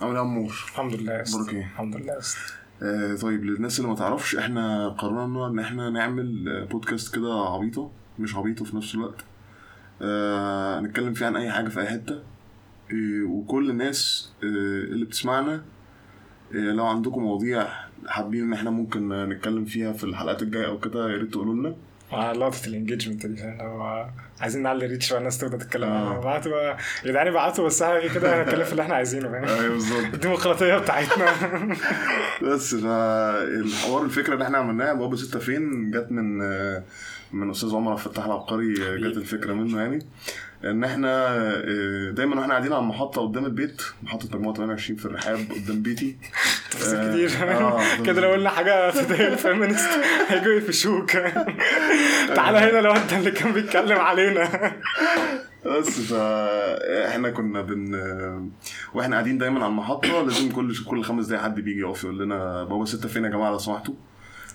عامل إيه يا عمور؟ الحمد لله. أخبارك إيه؟ الحمد لله. آه طيب للناس اللي ما تعرفش إحنا قررنا إن إحنا نعمل آه، بودكاست كده عبيطة مش عبيطة في نفس الوقت آه نتكلم فيه عن أي حاجة في أي حتة آه وكل الناس آه اللي بتسمعنا آه لو عندكم مواضيع حابين إن إحنا ممكن نتكلم فيها في الحلقات الجاية أو كده يا ريت تقولوا لنا مع لقطة ال engagement دي. فاهم هو عايزين نعلي reach بقى الناس تبدا تتكلم. آه. بعتوا بقى يا جدعان ابعتوا بس إحنا كده هنتكلم في اللي إحنا عايزينه فاهم؟ أيوه بالظبط. الديمقراطية بتاعتنا. بس فالحوار الفكرة اللي إحنا عملناها بابا ستة فين جت من آه، من أستاذ عمر عبد الفتاح العبقري آه، جت الفكرة منه يعني. ان إحنا آه، دايما وإحنا قاعدين على المحطة قدام البيت محطة مجموعة 28 في الرحاب قدام بيتي. آه، كتير آه، كده لو قلنا حاجة تضايق الفيمينست هيجوا يقفشوك تعالى هنا لو انت اللي كان بيتكلم علينا. بس فاحنا كنا بن وإحنا قاعدين دايما على المحطة لازم كل كل خمس دقايق حد بيجي يقف يقول لنا بابا ستة فين يا جماعة؟ لو سمحتوا.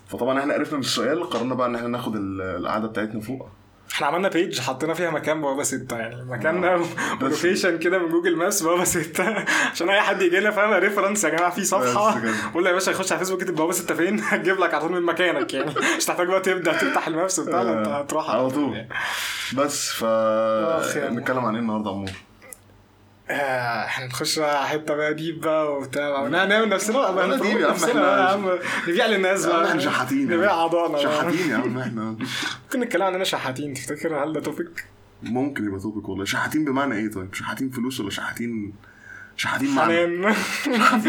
فطبعا إحنا عرفنا من السؤال قررنا بقى إن إحنا ناخد ال- القعدة بتاعتنا فوق. إحنا عملنا page حطينا فيها مكان بابا ستة يعني مكاننا و location كده من Google Maps بابا ستة عشان أي حد يجي لنا فاهم reference يا جماعة في صفحة. قول له يا باشا يخش على فيسبوك يكتب بابا ستة فين؟ هتجيب لك على طول من مكانك يعني مش تحتاج بقى تبدأ تفتح ال maps وبتاع لا، أنت هتروح على طول بس ف عم. نتكلم عن إيه النهارده يا عمور آه، إحنا نخش بقى حتة بقى deep بقى وبتاع. ونعمل نعمل نفسنا بقى deep يا عم، احنا- بقى يا عم. نبيع للناس بقى. إحنا شحاتين نبيع اعضائنا. شحاتين يا عم إحنا. ممكن نتكلم عننا شحاتين تفتكر هل ده topic؟ ممكن يبقى topic والله. شحاتين بمعنى إيه طيب؟ شحاتين فلوس ولا شحاتين شحاتين معنى؟ حنان.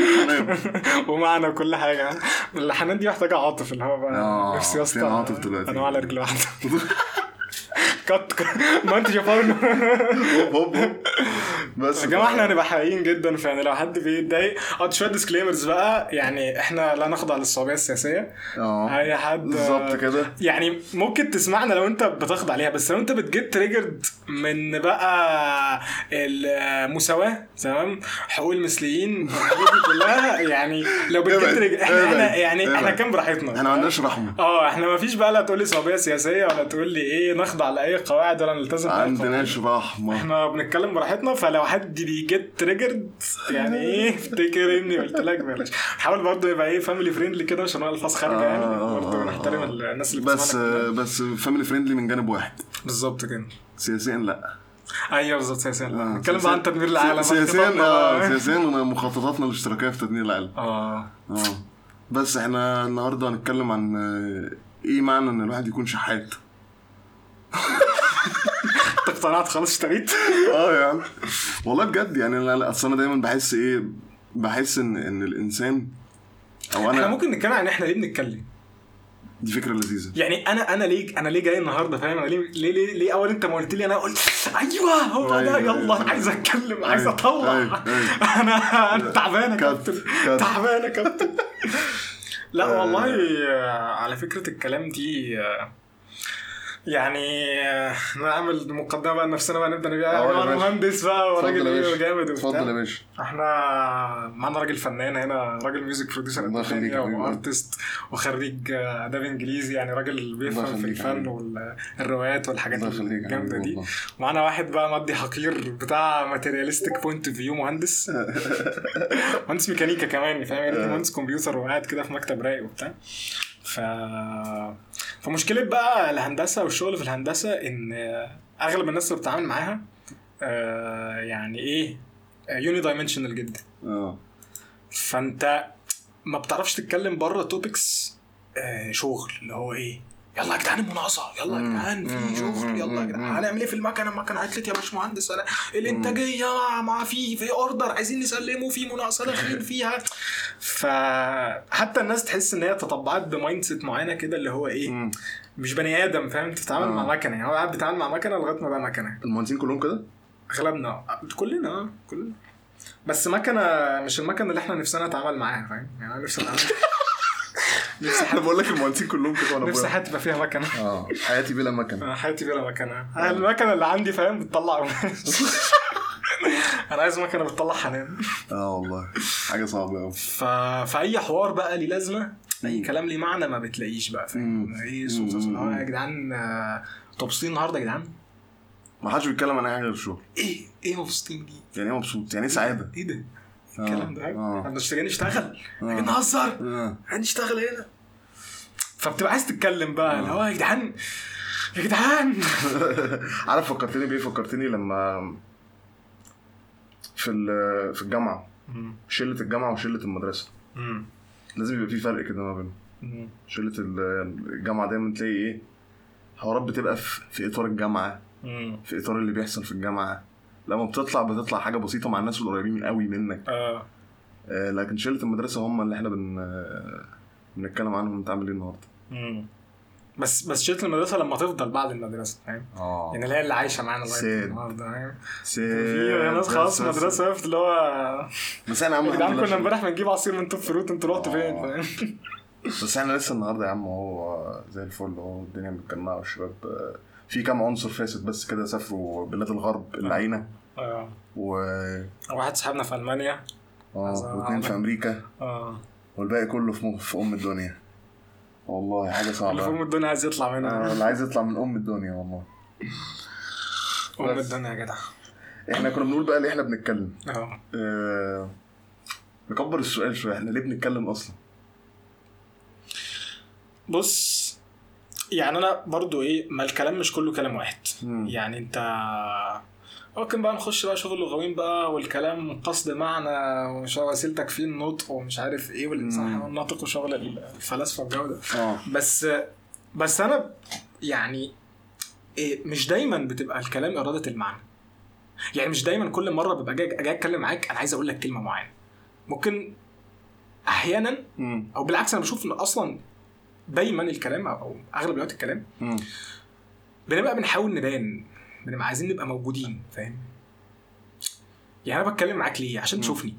ومعنى كل حاجة. الحنان دي محتاجة عاطف اللي هو بقى آه، نفسي يا اسطى؟ أنا على رجل واحدة. cut. ما انت هوب. بس يا جماعة إحنا هنبقى حقيقيين جدا فيعني لو حد بيتضايق. آه شوية disclaimers بقى. يعني إحنا لا نخضع للصوابية السياسية. آه. أي حد بالظبط كده. يعني ممكن تسمعنا لو انت بتخضع عليها بس لو انت بت get triggered من بقى المساواة تمام؟ حقوق المثليين كلها. يعني لو بت get triggered إحنا إحنا يعني إحنا. كان براحتنا؟ إحنا ما عندناش رحمة. آه إحنا ما فيش بقى لا تقول لي صوابية سياسية ولا تقول لي إيه نخضع لأي قواعد ولا نلتزم ما عندناش رحمة. إحنا بنتكلم براحتنا فلو حد بي get triggered يعني إيه؟ افتكر إني قلت لك بلاش. حاول برضه يبقى إيه family friendly كده عشان ألفاظ خارجة يعني. آه، آه، برضه آه، نحترم آه. الناس اللي بس. بس family friendly من جانب واحد. بالظبط كده. سياسيا لا. أيوه بالظبط سياسيا آه، نتكلم بقى عن تدمير العالم سياسيا آه. سياسيا مخططاتنا الاشتراكية في تدمير العالم. آه. آه. بس إحنا النهارده هنتكلم عن آه، إيه معنى إن الواحد يكون شحات؟ انت اقتنعت خلاص اشتريت آه يا عم والله بجد يعني لا اصل أنا دايما بحس إيه بحس ان ان الانسان أو إحنا أنا ممكن نتكلم عن إحنا ليه بنتكلم دي فكرة لذيذة يعني أنا أنا ليه أنا ليه جاي النهارده فاهم أنا ليه ليه ليه, ليه اول انت ما قلت لي أنا قلت أيوه هو ده أيوة، يلا أيوة. أنا عايز أتكلم عايز أيوة، أطلع أيوة، أيوة. أنا أنا تعبان يا كابتن. تعبان يا كابتن لا. والله آه، على فكرة الكلام دي آه، يعني آه، نعمل مقدمة بقى لنفسنا بقى نبدأ نبيع أنا. مهندس بقى وراجل إيه باشا. وجامد اتفضل يا وبتاع باشا إحنا معانا راجل فنان هنا راجل music producer الله. و artist وخريج آه، أداب إنجليزي يعني راجل بيفهم في الفن. والروايات والحاجات الجامدة دي. معانا واحد بقى مادي حقير بتاع materialistic point view مهندس مهندس ميكانيكا كمان فاهم يعني مهندس كمبيوتر وقاعد كده في مكتب رايق وبتاع ف فمشكلة بقى الهندسة والشغل في الهندسة إن أغلب الناس اللي بتتعامل معاها آه، يعني إيه unidimensional جدا. آه. فأنت ما بتعرفش تتكلم بره topics شغل اللي هو إيه يلا يا جدعان المناقصة يلا يا. جدعان في. شغل يلا يا. جدعان. هنعمل إيه في المكنة المكنة عطلت يا باشمهندس أنا الإنتاجية مع, مع في في order عايزين نسلمه في مناقصة داخلين فيها فحتى الناس تحس إن هي تطبعت ب mindset معينة كده اللي هو إيه. مش بني آدم فاهم تتعامل آه. مع مكنة يعني هو قاعد بيتعامل مع مكنة لغاية ما بقى مكنة المهندسين كلهم كده أغلبنا كلنا آه كلنا بس مكنة مش المكنة اللي إحنا نفسنا نتعامل معاها فاهم يعني أنا نفسي اتعامل نفسي أنا حد بقول لك المهندسين كلهم كده وأنا نفسي حياتي تبقى فيها مكنة. آه حياتي بلا مكنة. أنا حياتي بلا مكنة. أنا المكنة اللي عندي فاهم؟ بتطلع. قماش أنا عايز مكنة بتطلع حنان آه والله. حاجة صعبة قوي ف... فأي حوار بقى ليه لازمة اي كلام ليه معنى ما بتلاقيش بقى فاهم. إيه يا جدعان آه، مبسوطين النهارده يا جدعان؟ ما حدش بيتكلم عن أي حاجة غير الشغل. إيه إيه مبسوطين دي؟ يعني إيه مبسوط يعني إيه سعادة؟ إيه ده؟ الكلام ده. آه. إحنا مش نشتغل. آه. جايين نهزر. آه. هنشتغل هنا. فبتبقى عايز تتكلم بقى اللي هو يا جدعان يا جدعان. عارف فكرتني بإيه؟ فكرتني لما في في الجامعة. شلة الجامعة وشلة المدرسة. لازم يبقى في فرق كده ما بينهم. شلة ال- الجامعة دايما تلاقي إيه؟ حوارات بتبقى في, في إطار الجامعة. في إطار اللي بيحصل في الجامعة. لما بتطلع بتطلع حاجة بسيطة مع الناس القريبين قوي منك. آه. آه لكن شلة المدرسة هم اللي إحنا بن آه، بنتكلم عنهم انت عامل إيه النهارده. مم. بس بس شلة المدرسة لما تفضل بعد المدرسة فاهم؟ آه. يعني اللي هي اللي عايشة معانا. لغاية النهارده فاهم؟ في ناس خلاص مدرسة وقفت اللي هو بس إحنا يا عم يا جدعان كنا امبارح بنجيب عصير من توب فروت أنتوا رحتوا فين؟ آه. فاهم؟ بس إحنا لسه النهارده يا عم هو زي الفل اهو الدنيا متجمعة والشباب في كام عنصر فاسد بس كده سافروا بلاد الغرب اللعينه آه. و واحد صاحبنا في ألمانيا. آه واثنين في أمريكا. آه. والباقي كله في م- في أم الدنيا. والله حاجة اللي صعبة. فوق الدنيا عايز يطلع آه، منها اللي عايز يطلع من أم الدنيا والله. أم. الدنيا يا جدع. إحنا كنا بنقول بقى ليه إحنا بنتكلم. آه. آه، نكبر السؤال شوية إحنا ليه بنتكلم أصلا؟ بص يعني أنا برضو إيه ما الكلام مش كله كلام واحد مم. يعني أنت ممكن بقى نخش بقى شغل لغويين بقى والكلام قصد معنى ومش وسيلتك فيه النطق ومش عارف إيه والانسان مم. حيوان ناطق وشغل الفلاسفة والجو ده آه بس بس أنا يعني إيه مش دايما بتبقى الكلام إرادة المعنى يعني مش دايما كل مرة ببقى جاي جاي أتكلم معاك أنا عايز أقول لك كلمة معينة ممكن أحيانا. أو بالعكس أنا بشوف إن أصلا دايما الكلام أو أغلب الوقت الكلام. بنبقى بنحاول نبان بنبقى عايزين نبقى موجودين فاهم؟ يعني أنا بتكلم معاك ليه؟ عشان. تشوفني.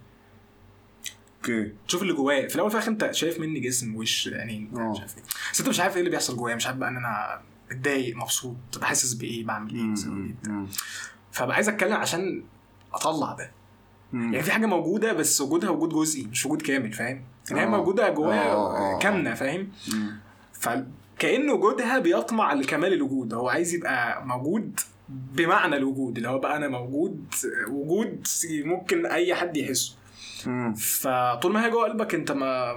أوكي. تشوف اللي جوايا. في الأول في الآخر أنت شايف مني جسم وش عينين. مش عارف إيه. بس أنت مش عارف إيه اللي بيحصل جوايا. مش عارف بقى إن أنا متضايق مبسوط بحسس بإيه بعمل إيه. مم. فبقى عايز أتكلم عشان أطلع ده. مم. يعني في حاجة موجودة بس وجودها وجود جزئي مش وجود كامل فاهم يعني هي آه. موجودة جوايا آه، آه، آه. كامله فاهم. فكأن وجودها بيطمع لكمال الوجود هو عايز يبقى موجود بمعنى الوجود اللي هو بقى أنا موجود وجود ممكن أي حد يحسه. فطول ما هي جوه قلبك أنت ما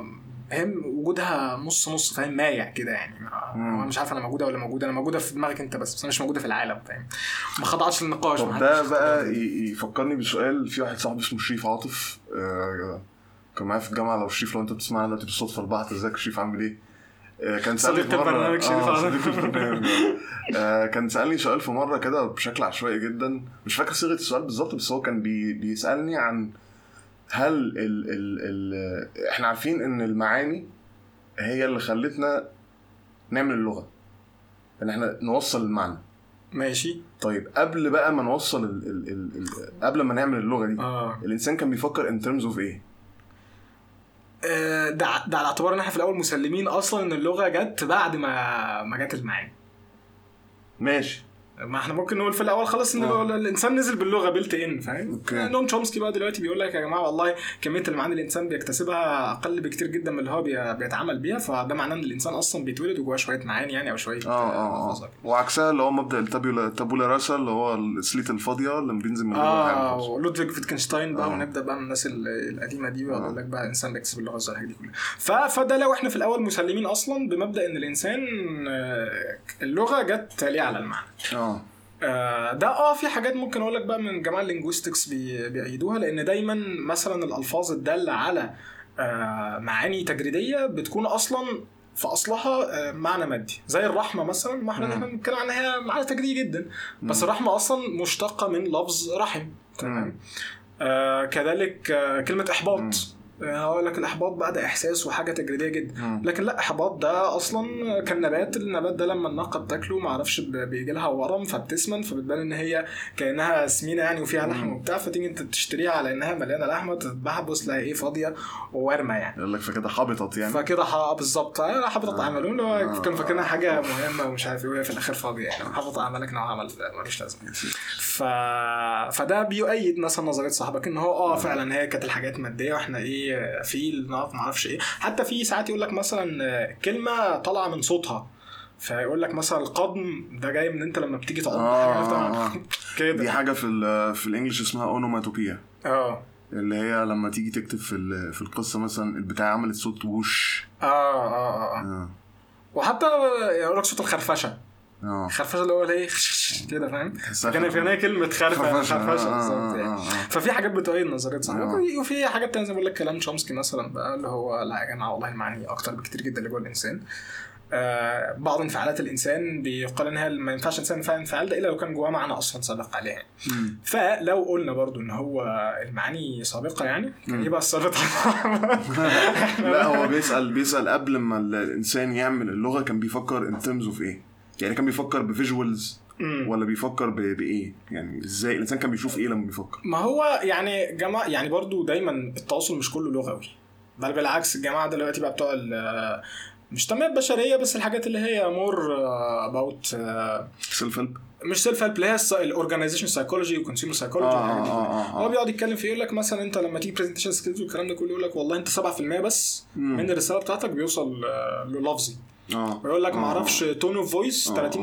فاهم؟ وجودها نص نص فاهم؟ مايع كده يعني. أنا مش عارف أنا موجودة ولا موجودة. أنا موجودة في دماغك أنت بس بس أنا مش موجودة في العالم فاهم؟ ما خضعتش للنقاش طب ده بقى يفكرني بسؤال. في واحد صاحبي اسمه شريف عاطف آه، كان معايا في الجامعة. لو شريف لو أنت بتسمعنا دلوقتي بالصدفة البحث إزيك شريف؟ عامل إيه؟ آه، كان سألني في مرة- آه، آه، كان سألني سؤال في مرة كده بشكل عشوائي جدا. مش فاكر صيغة السؤال بالظبط بس هو كان بي بيسألني عن هل ال ال ال إحنا عارفين إن المعاني هي اللي خلتنا نعمل اللغة. إن إحنا نوصل المعنى. ماشي. طيب قبل بقى ما نوصل ال ال ال ال قبل ما نعمل اللغة دي آه. الإنسان كان بيفكر in terms of إيه؟ آه، ده ده على اعتبار إن إحنا في الأول مسلمين أصلا إن اللغة جت بعد ما ما جت المعاني. ماشي. ما إحنا ممكن نقول في الأول خلاص إن آه. الإنسان نزل باللغة built in فاهم okay. نعوم تشومسكي بقى دلوقتي بيقول لك يا جماعة والله كمية المعاني الإنسان بيكتسبها أقل بكتير جدا من اللي هو بي- بيتعامل بيها فده معناه إن الإنسان أصلا بيتولد وجواه شوية معاني يعني أو شوية آه آه آه كده. وعكسها اللي هو مبدأ ال tabula ال tabula rasa اللي هو ال slate الفاضية اللي بينزل من آه خالص. ولودفيج فيتجنشتاين بقى آه. ونبدأ بقى من الناس ال- القديمة دي ويقول آه. لك بقى الانسان بيكتسب اللغة الحاجات دي كلها فده لو إحنا في الأول مسلمين أصلا بمبدأ إن الإنسان آه، اللغة جت تاليه على المعنى آه آه، ده آه في حاجات ممكن أقول لك بقى من جماعة ال linguistics بي بيأيدوها لأن دايما مثلا الألفاظ الدالة على آه، معاني تجريدية بتكون أصلا في أصلها آه، معنى مادي. زي الرحمة مثلا ما إحنا بنتكلم عنها معنى تجريدي جدا. بس. الرحمة أصلا مشتقة من لفظ رحم. تمام. آه كذلك آه كلمة إحباط. هقول لك الإحباط بقى ده إحساس وحاجة تجريدية جدا. لكن لا إحباط ده أصلا كان نبات النبات ده لما الناقة بتاكله ما أعرفش بيجي لها ورم فبتسمن فبتبان إن هي كأنها سمينة يعني وفيها لحم. وبتاع فتيجي أنت تشتريها على إنها مليانة لحمة تبص لها إيه فاضية وورمه يعني يقول لك فكده حبطت يعني فكده بالظبط آه، حبطت آه. اللي هو آه. كان فاكرينها حاجة مهمة ومش عارف إيه وهي في الآخر فاضية يعني حبط عملك نوع عمل ملوش لازمة ف... فده بيؤيد مثلا نظرية صاحبك إن هو آه فعلا هي كانت الحاجات مادية وإحنا إيه في نعرف ما أعرفش إيه. حتى في ساعات يقول لك مثلا آه، كلمة طالعة من صوتها. فيقول لك مثلا القضم ده جاي من أنت لما بتيجي تعض آه، آه، آه. كده. دي حاجة في ال في الإنجليش اسمها اونوماتوبيا آه. اللي هي لما تيجي تكتب في في القصة مثلا البتاع عملت صوت وش آه آه آه, آه. وحتى يقول لك صوت الخرفشة. آه الخرفشه اللي هو إيه كده فاهم كان في هنا كلمة خرفة خرفشة. خرفشه آه، بالظبط آه، يعني آه، آه. ففي حاجات بتؤيد نظرية صح آه. وفي حاجات تانية زي ما بقول لك كلام شومسكي مثلا بقى اللي هو لا يا جماعة والله المعاني أكتر بكتير جدا اللي جوه الإنسان آه بعض انفعالات الإنسان بيقال إنها ما ينفعش الإنسان ينفعل انفعال ده إلا لو كان جواه معنى أصلا سابق عليها مم. فلو قلنا برضو إن هو المعاني سابقة يعني كان. يبقى السابق لا هو بيسال بيسأل قبل ما ال- الإنسان يعمل اللغة كان بيفكر in terms of إيه يعني كان بيفكر ب visuals. ولا بيفكر بإيه يعني إزاي الإنسان كان بيشوف إيه لما بيفكر ما هو يعني جماعة يعني برضو دايما التواصل مش كله لغوي بل بالعكس الجماعة دلوقتي بقى بتوع مش تنمية بشرية بس الحاجات اللي هي more about self help مش self help اللي هي ال organization psychology و consumer psychology. هو بيقعد يتكلم فيه يقول لك مثلا أنت لما تيجي presentation skills والكلام ده كله يقول لك والله أنت 7% بس. من الرسالة بتاعتك بيوصل آه، للفظي آه. ويقول لك آه. ما أعرفش tone of voice آه، 30%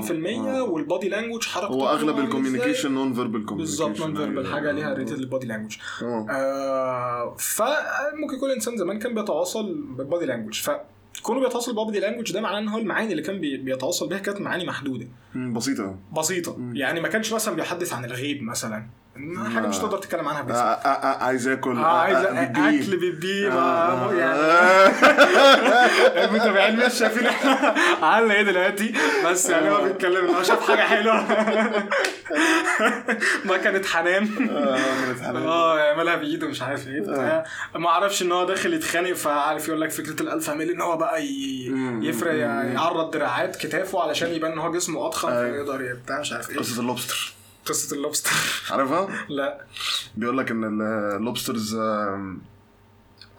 آه. وال body language حركته هو أغلب. ال communication non verbal communication بالظبط non verbal حاجة ليها related لل body language آه. آه فممكن يكون الإنسان زمان كان بيتواصل بال body language فكونه بيتواصل بال body language ده معناه إن هو المعاني اللي كان بي- بيتواصل بيها كانت معاني محدودة. بسيطة. بسيطة. مم. يعني ما كانش مثلا بيحدث عن الغيب مثلا. حاجة مش آه. تقدر تتكلم عنها آه، بس آه، آه، عايز آكل آه عايز آه، آه،. آكل بيبي آه، ما- آه، يعني آه. المتابعين مش شايفين إحنا عملنا إيه دلوقتي بس يعني هو بيتكلم هو شاف حاجة حلوة ما كانت حنان آه،. آه يعملها بإيده مش عارف إيه ما أعرفش إن هو داخل يتخانق فعارف يقول لك فكرة الالفا ميل إن هو بقى. يفرق مم. يعرض دراعات كتافه علشان يبان إن هو جسمه أضخم أيوة. فيقدر ي- بتاع مش عارف إيه قصة اللوبستر قصة اللوبستر. عارفها؟ لا. بيقول لك إن ال lobsters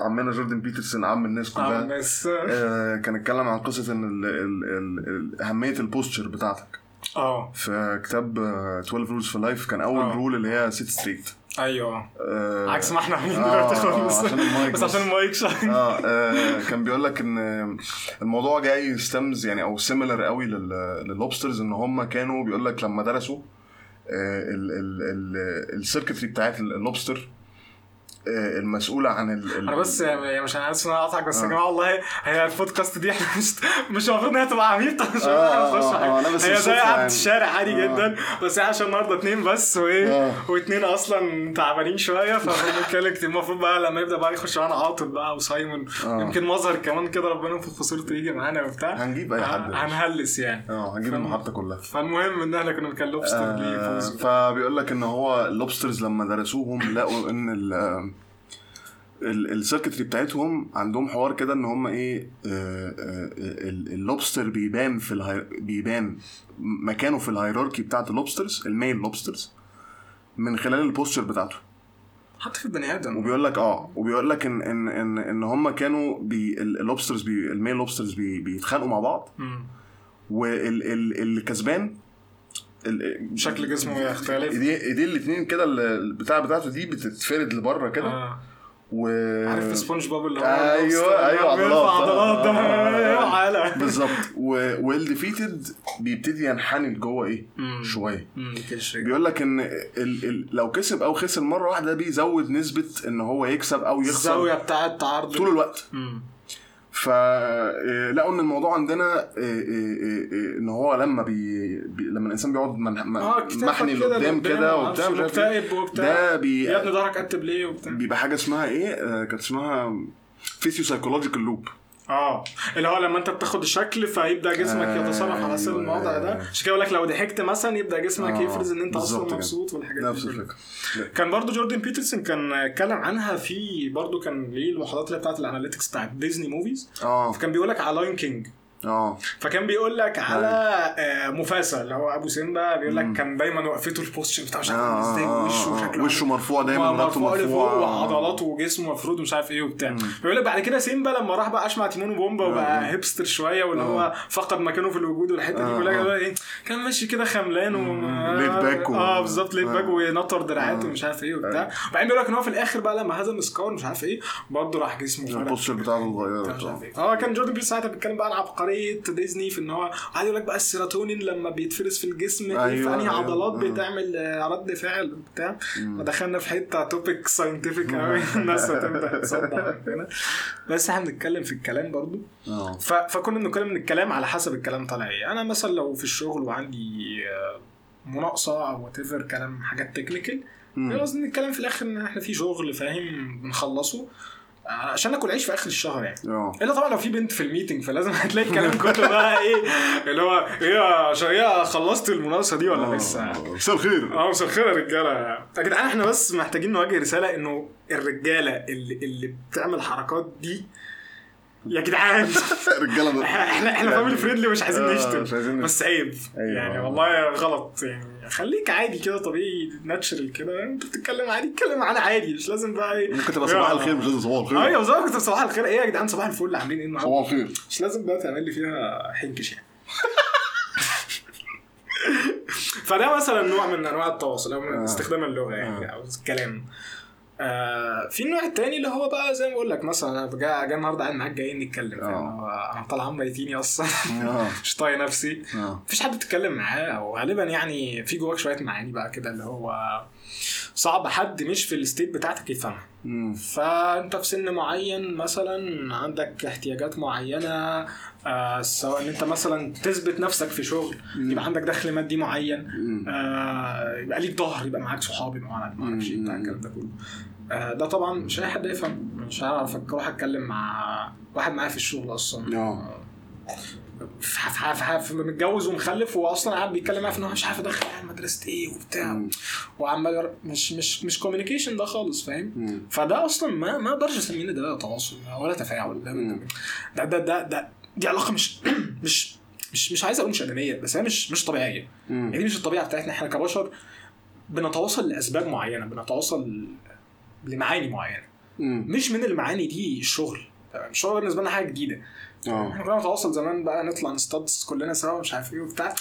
عمنا جوردن بيترسون عم الناس كلها. الناس. آه، كان اتكلم عن قصة إن ال ال ال ال أهمية ال posture بتاعتك. آه. في كتاب آه، 12 rules for life كان أول آه. rule اللي هي sit straight أيوه. آه، عكس ما إحنا عاملين آه، دلوقتي آه، خالص عشان المايك بس. عشان. المايك شاين آه آه، كان بيقول لك إن الموضوع جاي it stems يعني أو similar قوي لل- لل lobsters إن هم كانوا بيقول لك لما درسوا ال circuitry بتاعت اللوبستر. آه، المسؤولة عن ال- أنا بس يعني مش أنا عارف إن أنا اقطعك بس يا آه. جماعة والله هي البودكاست دي إحنا مش مش المفروض إنها تبقى عميقة مش آه، آه، آه، بس هي زي قعدة يعني. الشارع عادي آه. جدا بس إحنا عشان النهارده اتنين بس وإيه آه. واتنين أصلا تعبانين شوية فبنتكلم كتير المفروض بقى لما يبدأ بقى يخش معانا عاطل بقى وسايمون آه. يمكن مظهر كمان كده ربنا ينفخ في صورته يجي معانا وبتاع هنجيب أي حد هنهلس يعني آه هنجيب. المحطة كلها فالمهم إن إحنا كنا بنتكلم لوبستر ليه آه، فبيقول لك إن هو ال lobsters لما درسوهم لقوا إن ال circuitry بتاعتهم عندهم حوار كده ان هم إيه آه، آه، ال- اللوبستر بيبان في الهي... بيبان مكانه في ال hierarchy بتاعت ال lobsters ال male lobsters من خلال ال posture بتاعته. حتى في البني آدم. وبيقول لك آه وبيقول لك ان ان ان, إن هم كانوا بي ال lobsters بي ال male lobsters بي بيتخانقوا مع بعض. والكسبان شكل جسمه يختلف. ايديه الاثنين كده ال- البتاع بتاعته دي بتتفرد لبره كده. آه. و عارف سبونج بوب اللي هو اللوبستر اللي أيوة، عضلات. عضلات ده آه. أيوه حاله بالظبط وال defeated بيبتدي ينحني لجوه إيه. شوية بيقول لك إن ال ال لو كسب أو خسر مرة واحدة بيزود نسبة إن هو يكسب أو يخسر الزاوية بتاعت تعرض طول الوقت مم. فلقوا إن الموضوع عندنا آه، آه، آه، آه، إن هو لما بي بي- لما الإنسان بيقعد من- كتافك محني لقدام كده وبتاع مش إيه، مكتئب وبتاع. ده بي يا ابني ظهرك قتب ليه وبتاع. بيبقى حاجة اسمها إيه؟ آه، كانت اسمها physio psychological loop آه اللي هو لما انت بتاخد الشكل فيبدأ جسمك أيوة. يتصرف على سبيل الموضع ده عشان كده لك لو ضحكت مثلا يبدأ جسمك آه، يفرز إن انت أصلا. مبسوط والحاجات نفس دي كلها. الفكرة كان برضو جوردن بيترسون كان اتكلم عنها في برضو كان ليه المحاضرات اللي بتاعت ال analytics بتاعت ديزني movies آه فكان بيقول لك على Lion King آه. فكان بيقول لك على آه، موفاسا اللي هو أبو سيمبا بيقول لك كان دايما وقفته ال posture بتاعه آه، إزاي آه، آه، شكله وشه مرفوع دايما مرفوع مرفوعة. وعضلاته وجسمه مفروض ومش عارف إيه وبتاع. بيقول لك بعد كده سيمبا لما راح بقى عايش مع تيمون وبومبا وبقى hipster شوية واللي هو فقد مكانه في الوجود والحتة دي كلها إيه كان ماشي كده خملان و و- آه بالظبط laid back. ونطر دراعاته ومش عارف إيه وبتاع. وبعدين بيقول لك إن هو في الآخر بقى لما هزم سكار مش عارف إيه برضه راح جسمه ال posture بتاعته اتغيرت مش عارف آه. إيه. آه كان جوردن بيل ساعتها بيتكلم بقى عن عبقريه نظريه ديزني في إن هو قاعد يقول لك بقى السيروتونين لما بيتفرز في الجسم أيوة، في أنهي أيوة. عضلات آه. بتعمل آه، رد فعل بتاع مم. ودخلنا في حتة topic scientific قوي الناس هتبدأ تصدع بس إحنا بنتكلم في الكلام برضو. ف... فكنا بنتكلم من الكلام على حسب الكلام طالع إيه. أنا مثلا لو في الشغل وعندي آه، مناقصة أو وات كلام حاجات technical. قصدي نتكلم في الآخر إن إحنا في شغل فاهم؟ بنخلصه. آه، عشان ناكل عيش في آخر الشهر يعني. آه. إلا طبعا لو في بنت في ال meeting فلازم هتلاقي الكلام كله بقى إيه اللي هو إيه يا شريعه خلصت المناقصه دي ولا لسه؟ آه، مساء الخير. آه مساء الخير يا رجالة. يا جدعان إحنا بس محتاجين نوجه رسالة إنه الرجالة اللي اللي بتعمل الحركات دي يا جدعان. رجالة إحنا إحنا family friendly مش عايزين آه، نشتم. بس عيب. أيوة. يعني والله غلط. يعني خليك عادي كده طبيعي natural كده. انت بتتكلم عادي اتكلم معانا عادي مش لازم بقى إيه. ممكن تبقى صباح الخير مش لازم صباح الخير. أيوه بالظبط كنت صباح الخير. إيه يا جدعان صباح الفل عاملين إيه النهارده؟ صباح الخير. مش لازم بقى تعمل لي فيها حنكش يعني. فده مثلا نوع من أنواع التواصل أو من آه. استخدام اللغة يعني أو الكلام. آه في النوع التاني اللي هو بقى زي ما بقول لك مثلا أنا جاي النهارده قاعد معاك جايين نتكلم؟ آه. أنا طالع ميتيني أصلا آه مش طايق نفسي آه مفيش حد تتكلم معاه أو غالبا يعني في جواك شوية معاني بقى كده اللي هو صعب حد مش في الستيت بتاعتك يفهمها. فأنت في سن معين مثلا عندك احتياجات معينة آه سواء إن أنت مثلا تثبت نفسك في شغل مم. يبقى عندك دخل مادي معين. آه يبقى ليك ظهر يبقى معاك صحاب يبقى معاك ما أعرفش إيه بتاع. الكلام ده كله آه ده طبعا مش أي حد يفهم مش هعرف أروح أتكلم مع واحد معايا في الشغل أصلا ف- ف- متجوز ومخلف وهو أصلا قاعد بيتكلم معايا في إن هو مش عارف أدخل عيال مدرسة إيه وبتاع. وعمال مش مش مش كوميونيكيشن ده خالص فاهم. فده أصلا ما ما أقدرش أسميه ده تواصل ولا تفاعل ده. ده ده ده, ده دي علاقة مش مش مش مش عايز أقول مش أدمية بس هي مش مش طبيعية. يعني دي مش الطبيعة بتاعتنا إحنا كبشر بنتواصل لأسباب معينة بنتواصل لمعاني معينة. مش من المعاني دي الشغل الشغل بالنسبة لنا حاجة جديدة آه إحنا كنا بنتواصل زمان بقى نطلع نصطاد كلنا سوا مش عارف إيه وبتاع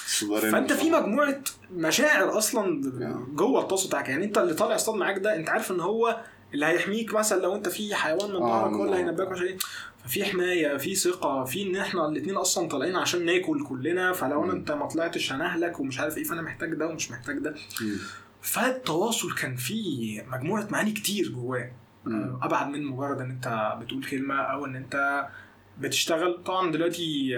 فانت في مجموعة مشاعر أصلا Yeah. جوه التواصل بتاعك يعني انت اللي طالع يصطاد معاك ده انت عارف ان هو اللي هيحميك مثلا لو انت في حيوان من ظهرك هو اللي. هينبهك عشان إيه ففي حماية في ثقة في ان إحنا الاثنين أصلا طالعين عشان ناكل كلنا فلو أنا. انت ما طلعتش هنهلك ومش عارف إيه فانا محتاج ده ومش محتاج ده. فالتواصل كان فيه مجموعة معاني كتير جواه. أبعد من مجرد إن أنت بتقول كلمة أو إن أنت بتشتغل طبعا دلوقتي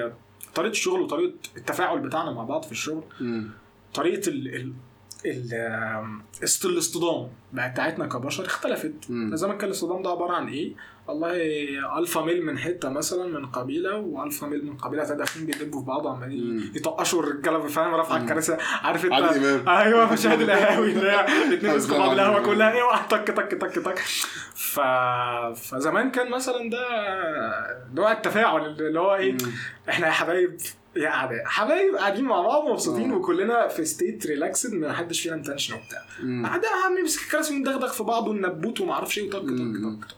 طريقة الشغل وطريقة التفاعل بتاعنا مع بعض في الشغل مم. طريقة ال الاصطدام بتاعتنا كبشر اختلفت. زمان كان الاصطدام ده عبارة عن إيه؟ والله ألفا ميل من حتة مثلا من قبيلة وألفا ميل من قبيلة تانية داخلين بيدبوا في بعض وعمالين. يطقشوا الرجالة فاهم رافعه. الكراسي عارف أنت. أيوه مشاهد القهاوي اللي هي الاثنين مسكوا بعض القهوه كلها إيه واحد تك تك تك تك ف... فزمان كان مثلا ده نوع التفاعل اللي هو إيه. إحنا يا حبايب يا اعداء حبايب قاعدين مع بعض مبسوطين آه. وكلنا في state relaxed ما حدش فينا متنشن وبتاع. بعدها عم نمسك الكراسي وندغدغ في بعض وننبوت وما أعرفش إيه وطق. طق طق طق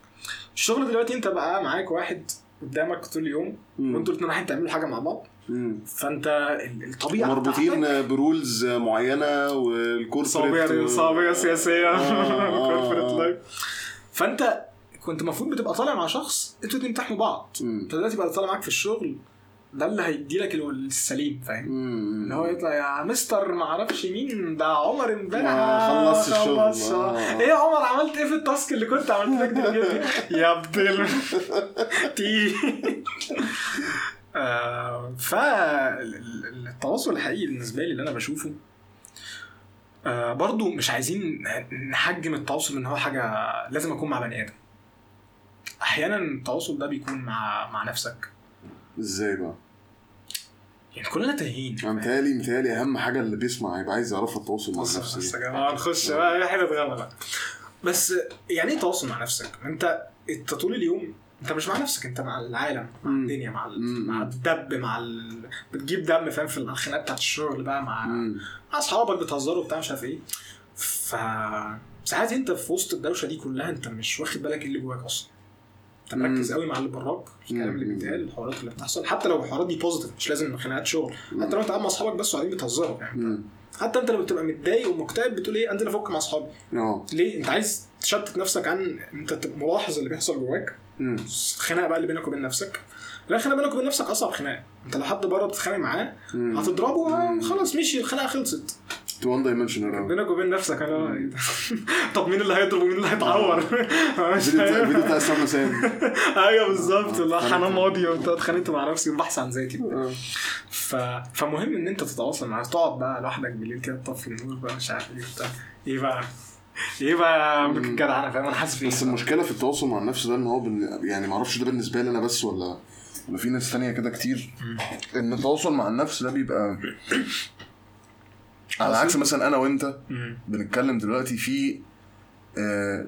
الشغل دلوقتي أنت بقى معاك واحد قدامك طول اليوم. وأنتوا الاثنين رايحين تعملوا حاجة مع بعض. فأنت ال- الطبيعة مربوطين ب rules معينة وال corporate صابيه صابيه سياسية آه، آه، corporate آه. life فأنت كنت المفروض بتبقى طالع مع شخص أنتوا الاتنين بتحموا بعض مم. أنت دلوقتي بقى طالع معاك في الشغل ده اللي هيدي لك السليم فاهم. اللي هو يطلع يا مستر ما أعرفش مين ده عمر امبارح ما خلصت الشغل. خلص. آه. إيه يا عمر عملت إيه في ال task اللي كنت عملت لك دلوقتي يا بدل تي آه، فالتواصل الحقيقي بالنسبة لي اللي أنا بشوفه آه، برضو مش عايزين نحجم التواصل إن هو حاجة لازم أكون مع بني آدم أحيانا التواصل ده بيكون مع مع نفسك إزاي بقى؟ يعني كلنا تايهين أنا متهيألي متهيألي أهم حاجة اللي بيسمع يبقى عايز يعرفها التواصل مع نفسه يا جماعة نخش بقى حتة غلط بقى بس يعني إيه تواصل مع نفسك؟ انت أنت طول اليوم أنت مش مع نفسك أنت مع العالم مع. الدنيا مع. مع الدب مع ال... بتجيب دم فاهم في الخناقات بتاعت الشغل بقى مع مم. مع أصحابك بتهزروا وبتاع مش عارف إيه ف ساعات أنت في وسط الدوشة دي كلها أنت مش واخد بالك إيه اللي جواك أصلا مركز قوي مع اللي براك الكلام اللي. بيتقال الحوارات اللي بتحصل. حتى لو الحوارات دي بوزيتيف مش لازم خناقات شغل. حتى لو انت قاعد مع أصحابك بس وقاعدين بتهزروا. يعني. حتى انت لما بتبقى متضايق ومكتئب بتقول إيه؟ انزل أفك مع أصحابي. آه. ليه؟ انت عايز تشتت نفسك عن انت تبقى ملاحظ اللي بيحصل جواك. الخناقه بقى اللي بينك وبين نفسك. لا الخناقه بينك وبين نفسك أصعب خناقة. انت لو حد بره بتتخانق معاه. هتضربه آه، خلاص مشي الخناقه خلصت. one dimensional قوي بينك وبين نفسك أنا؟ طب مين اللي هيضرب ومين اللي هيتعور؟ الفيديو بتاع- اسامه سام أيوه بالظبط. لا اتخانقت. حنان ماضي وانت اتخانقت مع نفسي بحث عن ذاتي. ف... فمهم إن أنت تتواصل معاه. تقعد بقى لوحدك بالليل كده تطفي النور بقى مش عارف إيه بتاع إيه بقى؟ إيه بقى؟ الجدع أنا فاهم أنا حاسس بس بيه المشكلة في التواصل مع النفس ده إن هو بن... يعني ما أعرفش ده بالنسبة لي أنا بس ولا ولا في ناس تانية كده كتير. إن التواصل مع النفس ده بيبقى على عكس مثلا أنا وأنت. بنتكلم دلوقتي في آه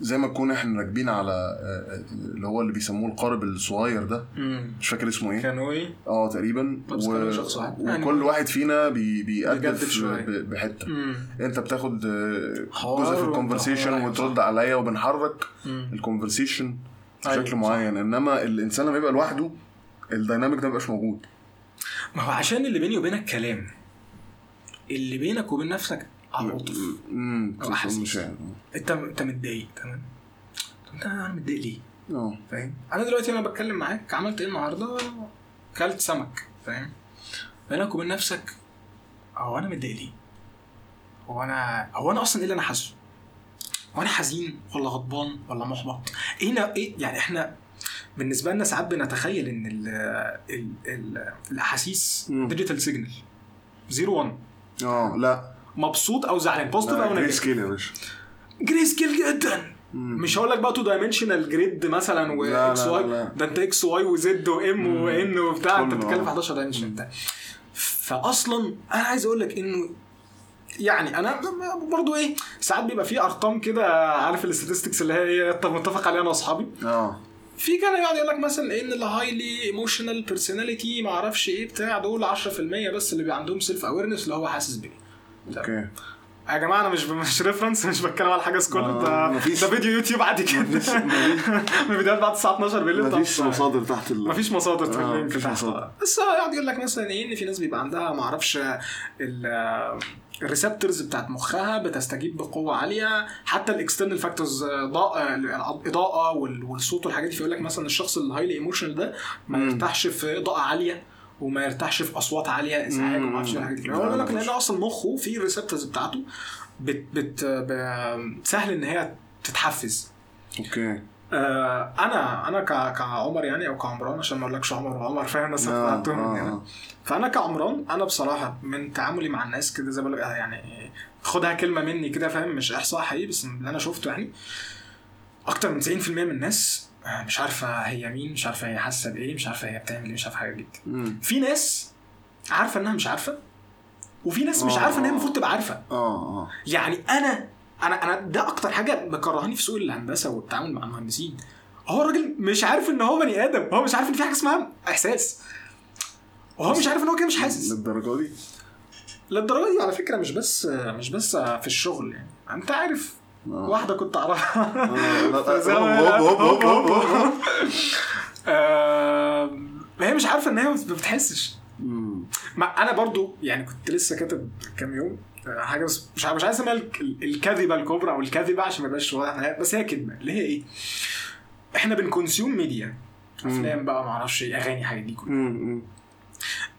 زي ما نكون إحنا راكبين على آه اللي هو اللي بيسموه القارب الصغير ده مم. مش فاكر اسمه إيه كانوا إيه؟ آه تقريبا شخص واحد. يعني- وكل واحد فينا بي... بيقدف. ب- بحتة مم. أنت بتاخد آه، جزء في ال conversation. وترد عليا وبنحرك. ال conversation أيوة، بشكل صح. معين إنما الإنسان لما يبقى لوحده ال dynamic ده مبيبقاش موجود ما هو عشان اللي بيني وبينك كلام اللي بينك وبين نفسك أو أحاسيس. مش عارف. انت انت متضايق تمام انت أنا متضايق ليه؟ آه فاهم؟ أنا دلوقتي وأنا بتكلم معاك عملت إيه النهارده؟ كلت سمك فاهم؟ بينك وبين نفسك هو أنا متضايق ليه؟ هو أنا هو أنا أصلا إيه اللي أنا حاسه؟ هو أنا حزين ولا غضبان ولا محبط؟ إيه نا- إيه يعني إحنا بالنسبة لنا ساعات بنتخيل إن ال ال ال الأحاسيس. digital signal zero 1 آه لا. مبسوط أو زعلان؟ positive أو negative scale يا باشا. gray scale جدا. مم. مش هقول لك بقى two dimensional grid مثلا لا، و x لا، و y لا. ده انت x y و z و m. و n وبتاع انت بتتكلم في آه. 11 dimension بتاع فاصلا أنا عايز أقول لك إنه يعني أنا برضو إيه ساعات بيبقى في أرقام كده عارف ال statistics اللي هي انت متفق عليها أنا وأصحابي؟ آه. في كان يقعد يقول لك مثلا إن ال highly emotional personality ما أعرفش إيه بتاع دول 10% بس اللي بيبقى عندهم self awareness اللي هو حاسس بيه. okay. يا جماعة أنا مش مش reference مش بتكلم على حاجة school آه، ده ده فيديو يوتيوب عادي كده من فيديوهات بعد الساعة 12 بالليل مفيش مصادر تحت ال مفيش مصادر في آه، ال link مفيش تحت. مصادر. بس يقعد يقول لك مثلا إيه إن في ناس بيبقى عندها ما أعرفش ال receptors بتاعت مخها بتستجيب بقوة عالية. حتى ال external factors الاضاءه وال- والصوت والحاجات دي فيقول لك مثلا الشخص ال highly emotional ده ما. يرتاحش في إضاءة عالية وما يرتاحش في أصوات عالية إزعاج. وما أعرفش إيه الحاجات دي. هو بيقول لك لأن أصلا مخه في ال receptors بتاعته بت بت ب- سهل إن هي تتحفز. okay. آه، أنا أنا كعمر يعني أو كعمران عشان ما أقولكش عمر وعمر فاهم؟ الناس آه، بتاعتهم آه، يعني. فأنا كعمران أنا بصراحة من تعاملي مع الناس كده زي ما يعني خدها كلمة مني كده فاهم؟ مش إحصاء حقيقي بس اللي أنا شفته يعني. أكتر من 90% من الناس مش عارفة هي مين مش عارفة هي حاسة بإيه مش عارفة هي بتعمل إيه مش عارفة حاجة جدا. في ناس عارفة إنها مش عارفة وفي ناس مش. عارفة إن هي المفروض تبقى عارفة. آه. يعني أنا أنا أنا ده أكتر حاجة مكرهاني في سوق الهندسه والتعامل مع المهندسين. هو الراجل مش عارف ان هو بني آدم هو مش عارف ان في حاجة اسمها إحساس. وهو مش عارف إن هو كده مش حاسس. للدرجة دي؟ للدرجة دي على فكرة مش بس مش بس في الشغل يعني. أنت عارف آه. واحدة كنت أعرفها. هي مش عارفة إن هي ما بتحسش. ما أنا برضو يعني كنت لسه كاتب كام يوم حاجة بس مش مش عايز اسميها الك- الكذبه الكبرى أو الكذبه عشان ما يبقاش واضح بس هي كذبه اللي هي إيه؟ إحنا بن consume media أفلام بقى ما أعرفش إيه أغاني حاجة دي كلها.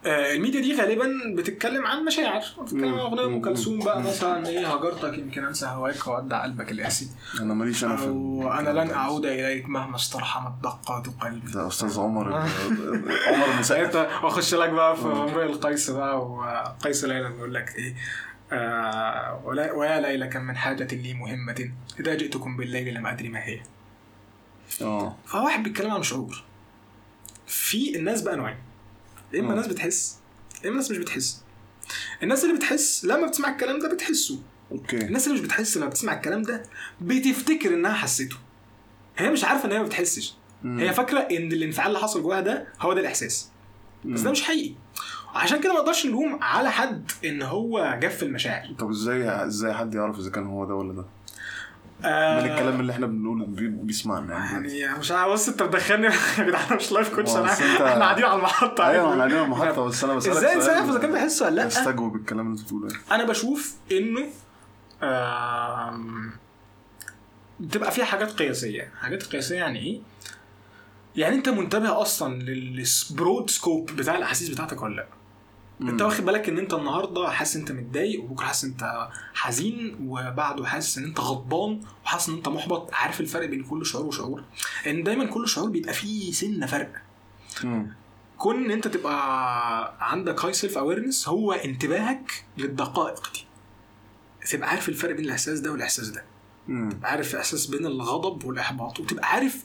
آه الميديا دي غالبا بتتكلم عن مشاعر بتتكلم عن. أغنية أم. كلثوم بقى مثلا إيه هجرتك يمكن أنسى هواك وادع قلبك القاسي أنا ماليش أنا في أنا لن أعود إليك مهما استرحمت دقات قلبي ده أستاذ عمر عمر مساعد أنت وأخش لك بقى في امرئ القيس بقى وقيس ليلى بيقول لك إيه ويا ليلى كم من حاجة لي مهمة. إذا جئتكم بالليل لم أدري ما هي. آه. فواحد بيتكلم عن شعور. في الناس بقى نوعين. يا إما آه. ناس بتحس يا إما ناس مش بتحس. الناس اللي بتحس لما بتسمع الكلام ده بتحسه. أوكي. الناس اللي مش بتحس لما بتسمع الكلام ده بتفتكر إنها حسيته. هي مش عارفة إن هي ما بتحسش. هي فاكرة إن الانفعال اللي حصل جواها ده هو ده الإحساس. بس. ده مش حقيقي. عشان كده ما نقدرش نلوم على حد ان هو جف المشاعر. طب إزاي إزاي حد يعرف إذا كان هو ده ولا ده؟ آه، من الكلام اللي إحنا بنقوله بي- بيسمعنا يعني. يعني مش عارف بص انت مدخلني يا جدعان مش life coach أنا إحنا قاعدين على المحطة. أيوه. إحنا قاعدين على المحطة بس أنا بسألك إزاي انسان سؤال يعرف إذا كان بيحس ولا لأ؟ استجوب الكلام اللي انت بتقوله يعني. أنا بشوف إنه آم، بتبقى فيها حاجات قياسية. حاجات قياسية يعني إيه؟ يعني أنت منتبه أصلا لل broad scope بتاع الأحاسيس بتاعتك ولا لأ؟ انت مم. واخد بالك ان انت النهارده حاسس انت متضايق وبكره حاسس انت حزين وبعده حاسس إن انت غضبان وحاسس إن انت محبط عارف الفرق بين كل شعور وشعور إن دايما كل شعور بيبقى فيه سنة فرق مم. كون إن انت تبقى عندك high self awareness هو انتباهك للدقائق دي تبقى عارف الفرق بين الإحساس ده والإحساس ده مم. تبقى عارف الاحساس بين الغضب والإحباط وتبقى عارف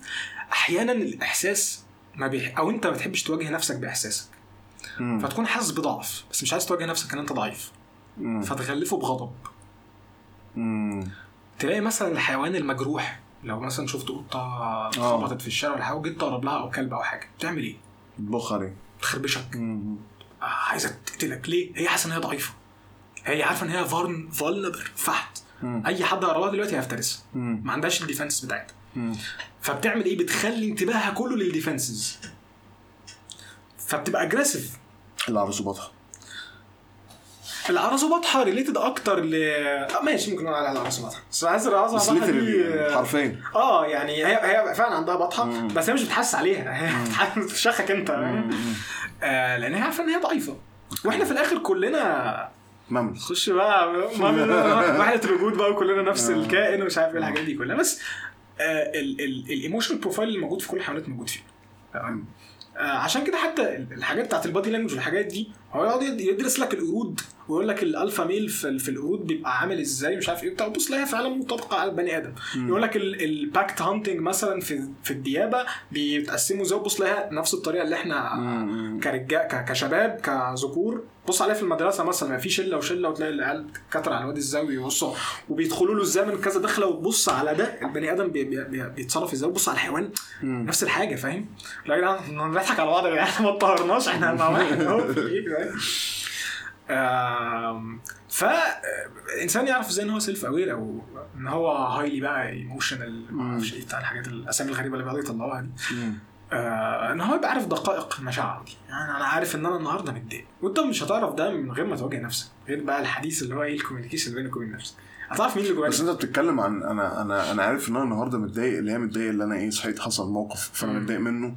أحيانا الإحساس ما بيح... أو أنت ما بتحبش تواجه نفسك بإحساسك مم. فتكون حاسس بضعف بس مش عايز تواجه نفسك إن أنت ضعيف مم. فتغلفه بغضب مم. تلاقي مثلا الحيوان المجروح لو مثلا شفت قطة خبطت في الشارع ولا حاجة وجيت تقرب لها أو كلب أو حاجة بتعمل إيه؟ عليه تخربشك. آه، عايزة تقتلك ليه؟ هي حاسة إن هي ضعيفة هي عارفة إن هي فا vulnerable vulnerable فحت مم. أي حد قربها دلوقتي هيفترسها. ما عندهاش ال defense بتاعتها. فبتعمل إيه؟ بتخلي انتباهها كله للديفنسز فبتبقى اجريسيف العرسوباتها العرزوباتها ريليتد أكتر ل آه ماشي ممكن نقول عليها العرزوباتها بس عايز العرزوباتها دي ليترالي حرفيا آه يعني هي هي فعلا عندها بطحة. بس هي مش بتحس عليها. هي بتفشخك أنت. آه لأن هي عارفة إن هي ضعيفة. وإحنا في الآخر كلنا ممل نخش بقى ما- وحده الوجود بقى وكلنا نفس الكائن ومش عارف إيه الحاجات دي كلها. بس ال emotional profile اللي موجود في كل الحيوانات موجود فيه. عشان كده حتى الحاجات بتاعت ال body language والحاجات دي هو يقعد يد- يدرس لك القرود ويقول لك ال alpha male في, القرود بيبقى عامل إزاي مش عارف إيه بتاع بص لا هي فعلا مطابقة على البني آدم. يقول لك ال pack hunting مثلا في في الديابة بيتقسموا زي بص لها نفس الطريقة اللي إحنا. كرجال كشباب كذكور بص عليها في المدرسة مثلا ما في شله وشلة وتلاقي العيال بتتكتر على الواد الزاوي يبصوا وبيدخلوا له إزاي من كذا دخله وتبص على ده البني آدم بي بي بي بيتصرف إزاي وبص على الحيوان مم. نفس الحاجة فاهم؟ لا يا جدعان إحنا بنضحك على بعض يا جدعان ما اتطهرناش إحنا مع واحد اهو فالانسان يعرف إزاي إن هو self aware أو إن هو highly بقى emotional ما أعرفش إيه بتاع الحاجات الأسامي الغريبة اللي بيقعدوا يطلعوها دي. آه إن هو يبقى عارف دقائق مشاعره دي يعني أنا عارف إن أنا النهارده متضايق. وأنت مش هتعرف ده من غير ما تواجه نفسك. غير بقى الحديث اللي هو إيه ال communication بينك وبين نفسك. هتعرف مين اللي جواك؟ بس أنت بتتكلم عن أنا أنا أنا عارف إن أنا النهارده متضايق اللي هي متضايق اللي أنا إيه صحيت حصل موقف فأنا. متضايق منه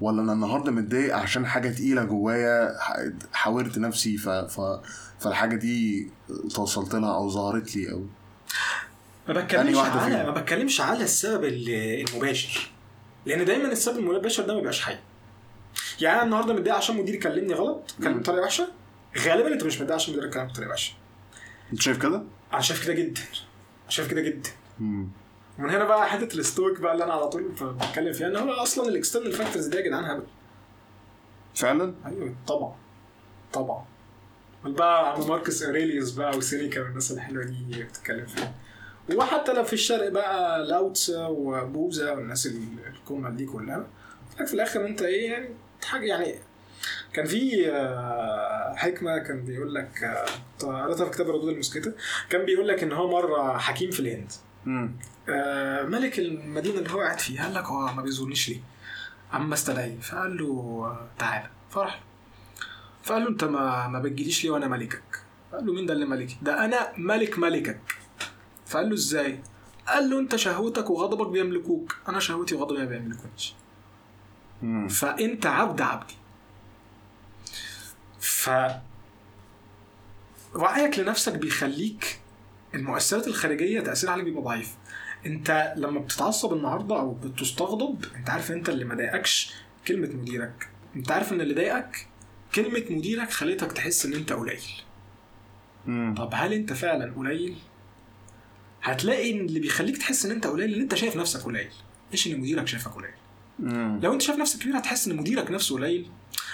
ولا أنا النهارده متضايق عشان حاجة تقيلة جوايا حاورت نفسي ف... ف... فالحاجة دي توصلت لها أو ظهرت لي أو ما بتكلمش على؟ ما بتكلمش على السبب ال- المباشر. لأن دايما السبب المباشر ده ما بيبقاش حي. يعني أنا النهارده متضايق عشان مديري كلمني غلط كلمني. بطريقة وحشة. غالبا أنت مش متضايق عشان مديرك كلمك بطريقة وحشة. أنت شايف كده؟ أنا شايف كده جدا. أنا شايف كده جدا. مم. ومن هنا بقى حتة ال stoic بقى اللي أنا على طول بتكلم فيها إن هو أصلا ال external factors دي يا جدعان هبل. فعلا؟ أيوه طبعا. طبعا. بقى عم ماركوس أوريليوس بقى وسينيكا والناس الحلوة دي بتتكلم فيها. وحتى لو في الشرق بقى لاوتسو وبوذا والناس ال- الكمل دي كلها لك في الآخر أنت إيه يعني حاجة يعني كان في آه، حكمة كان بيقول لك آه، قريتها في كتاب ردود المسكته كان بيقول لك إن هو مرة حكيم في الهند. آه، ملك المدينة اللي هو قاعد فيها قال لك هو ما بيزورنيش ليه؟ عم استدعي فقال له آه، تعالى فراح له. فقال له أنت ما ما بتجيليش ليه وأنا ملكك؟ قال له مين ده اللي ملكي؟ ده أنا ملك ملكك فقال له إزاي؟ قال له أنت شهوتك وغضبك بيملكوك. أنا شهوتي وغضبي ما بيملكونيش. فأنت عبد عبدي. ف وعيك لنفسك بيخليك المؤثرات الخارجية تاثيرها عليك بيبقى ضعيف. أنت لما بتتعصب النهارده أو بتستغضب أنت عارف أنت اللي ما ضايقكش كلمة مديرك. أنت عارف إن اللي ضايقك كلمة مديرك خليتك تحس إن أنت قليل. مم. طب هل أنت فعلا قليل؟ هتلاقي إن اللي بيخليك تحس إن أنت قليل إن أنت شايف نفسك قليل مش إن مديرك شايفك قليل. لو أنت شايف نفسك كبير هتحس إن مديرك نفسه قليل.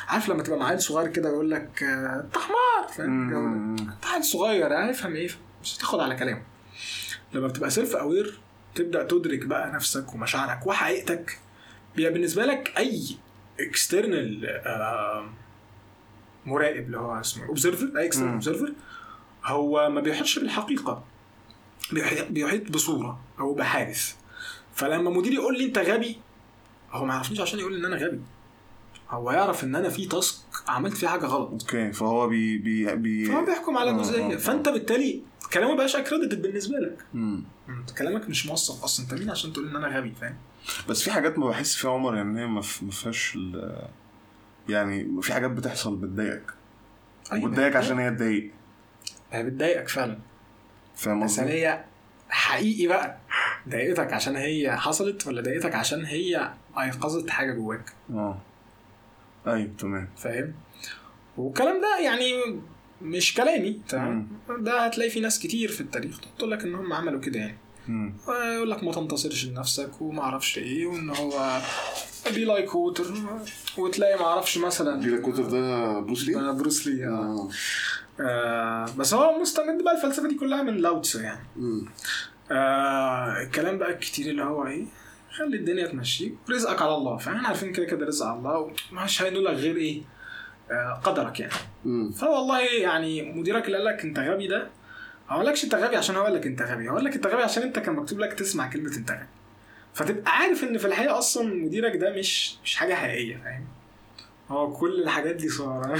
عارف لما تبقى مع عيل صغير كده يقول لك آه، أنت حمار. فاهم. أنت عيل صغير هيفهم إيه مش هتاخد على كلامه. لما بتبقى self aware تبدأ تدرك بقى نفسك ومشاعرك وحقيقتك. بيبقى بالنسبة لك أي external مراقب اللي هو اسمه observer أي external. observer هو ما بيحيطش بالحقيقة. بيحيط, بصورة أو بحادث. فلما مديري يقول لي أنت غبي هو ما يعرفنيش عشان يقول لي إن أنا غبي. هو يعرف إن أنا في task عملت فيه حاجة غلط. okay فهو بي بي بي فهو بيحكم على آه، جزئيه آه. فأنت بالتالي كلامه ما بقاش accredited بالنسبة لك. مم. أنت كلامك مش موثق أصلا. أنت مين عشان تقول إن أنا غبي؟ فاهم؟ بس في حاجات ما بحس فيها عمر يعني هي ما فيهاش يعني في حاجات بتحصل بتضايقك. أيوة، بتضايقك عشان هي تضايق. هي بتضايقك فعلا. فاهم بس هل قصدي؟ هي حقيقي بقى ضايقتك عشان هي حصلت ولا ضايقتك عشان هي أيقظت حاجة جواك؟ آه. أيوه تمام. فاهم؟ والكلام ده يعني مش كلامي تمام؟ ده هتلاقي في ناس كتير في التاريخ تقول لك إن هم عملوا كده يعني. مم. يقول لك ما تنتصرش لنفسك وما أعرفش إيه وان هو be like water وتلاقي ما أعرفش مثلا دي ال actor ده بروس لي؟ ده بروس لي آه. آه آه بس هو مستمد بقى الفلسفة دي كلها من لاوتسو يعني مم. آه الكلام بقى الكتير اللي هو إيه خلي الدنيا تمشيك رزقك على الله فإحنا عارفين كده كده رزق على الله ومش هينول لك غير إيه آه قدرك يعني مم. فوالله يعني مديرك اللي قال لك أنت غبي ده ما قالكش انت غبي عشان قال لك انت غبي. قال لك انت غبي عشان انت كان مكتوب لك تسمع كلمة انت غبي. فتبقى عارف ان في الحقيقة أصلا مديرك ده مش مش حاجة حقيقية فاهم؟ هو كل الحاجات دي صورة.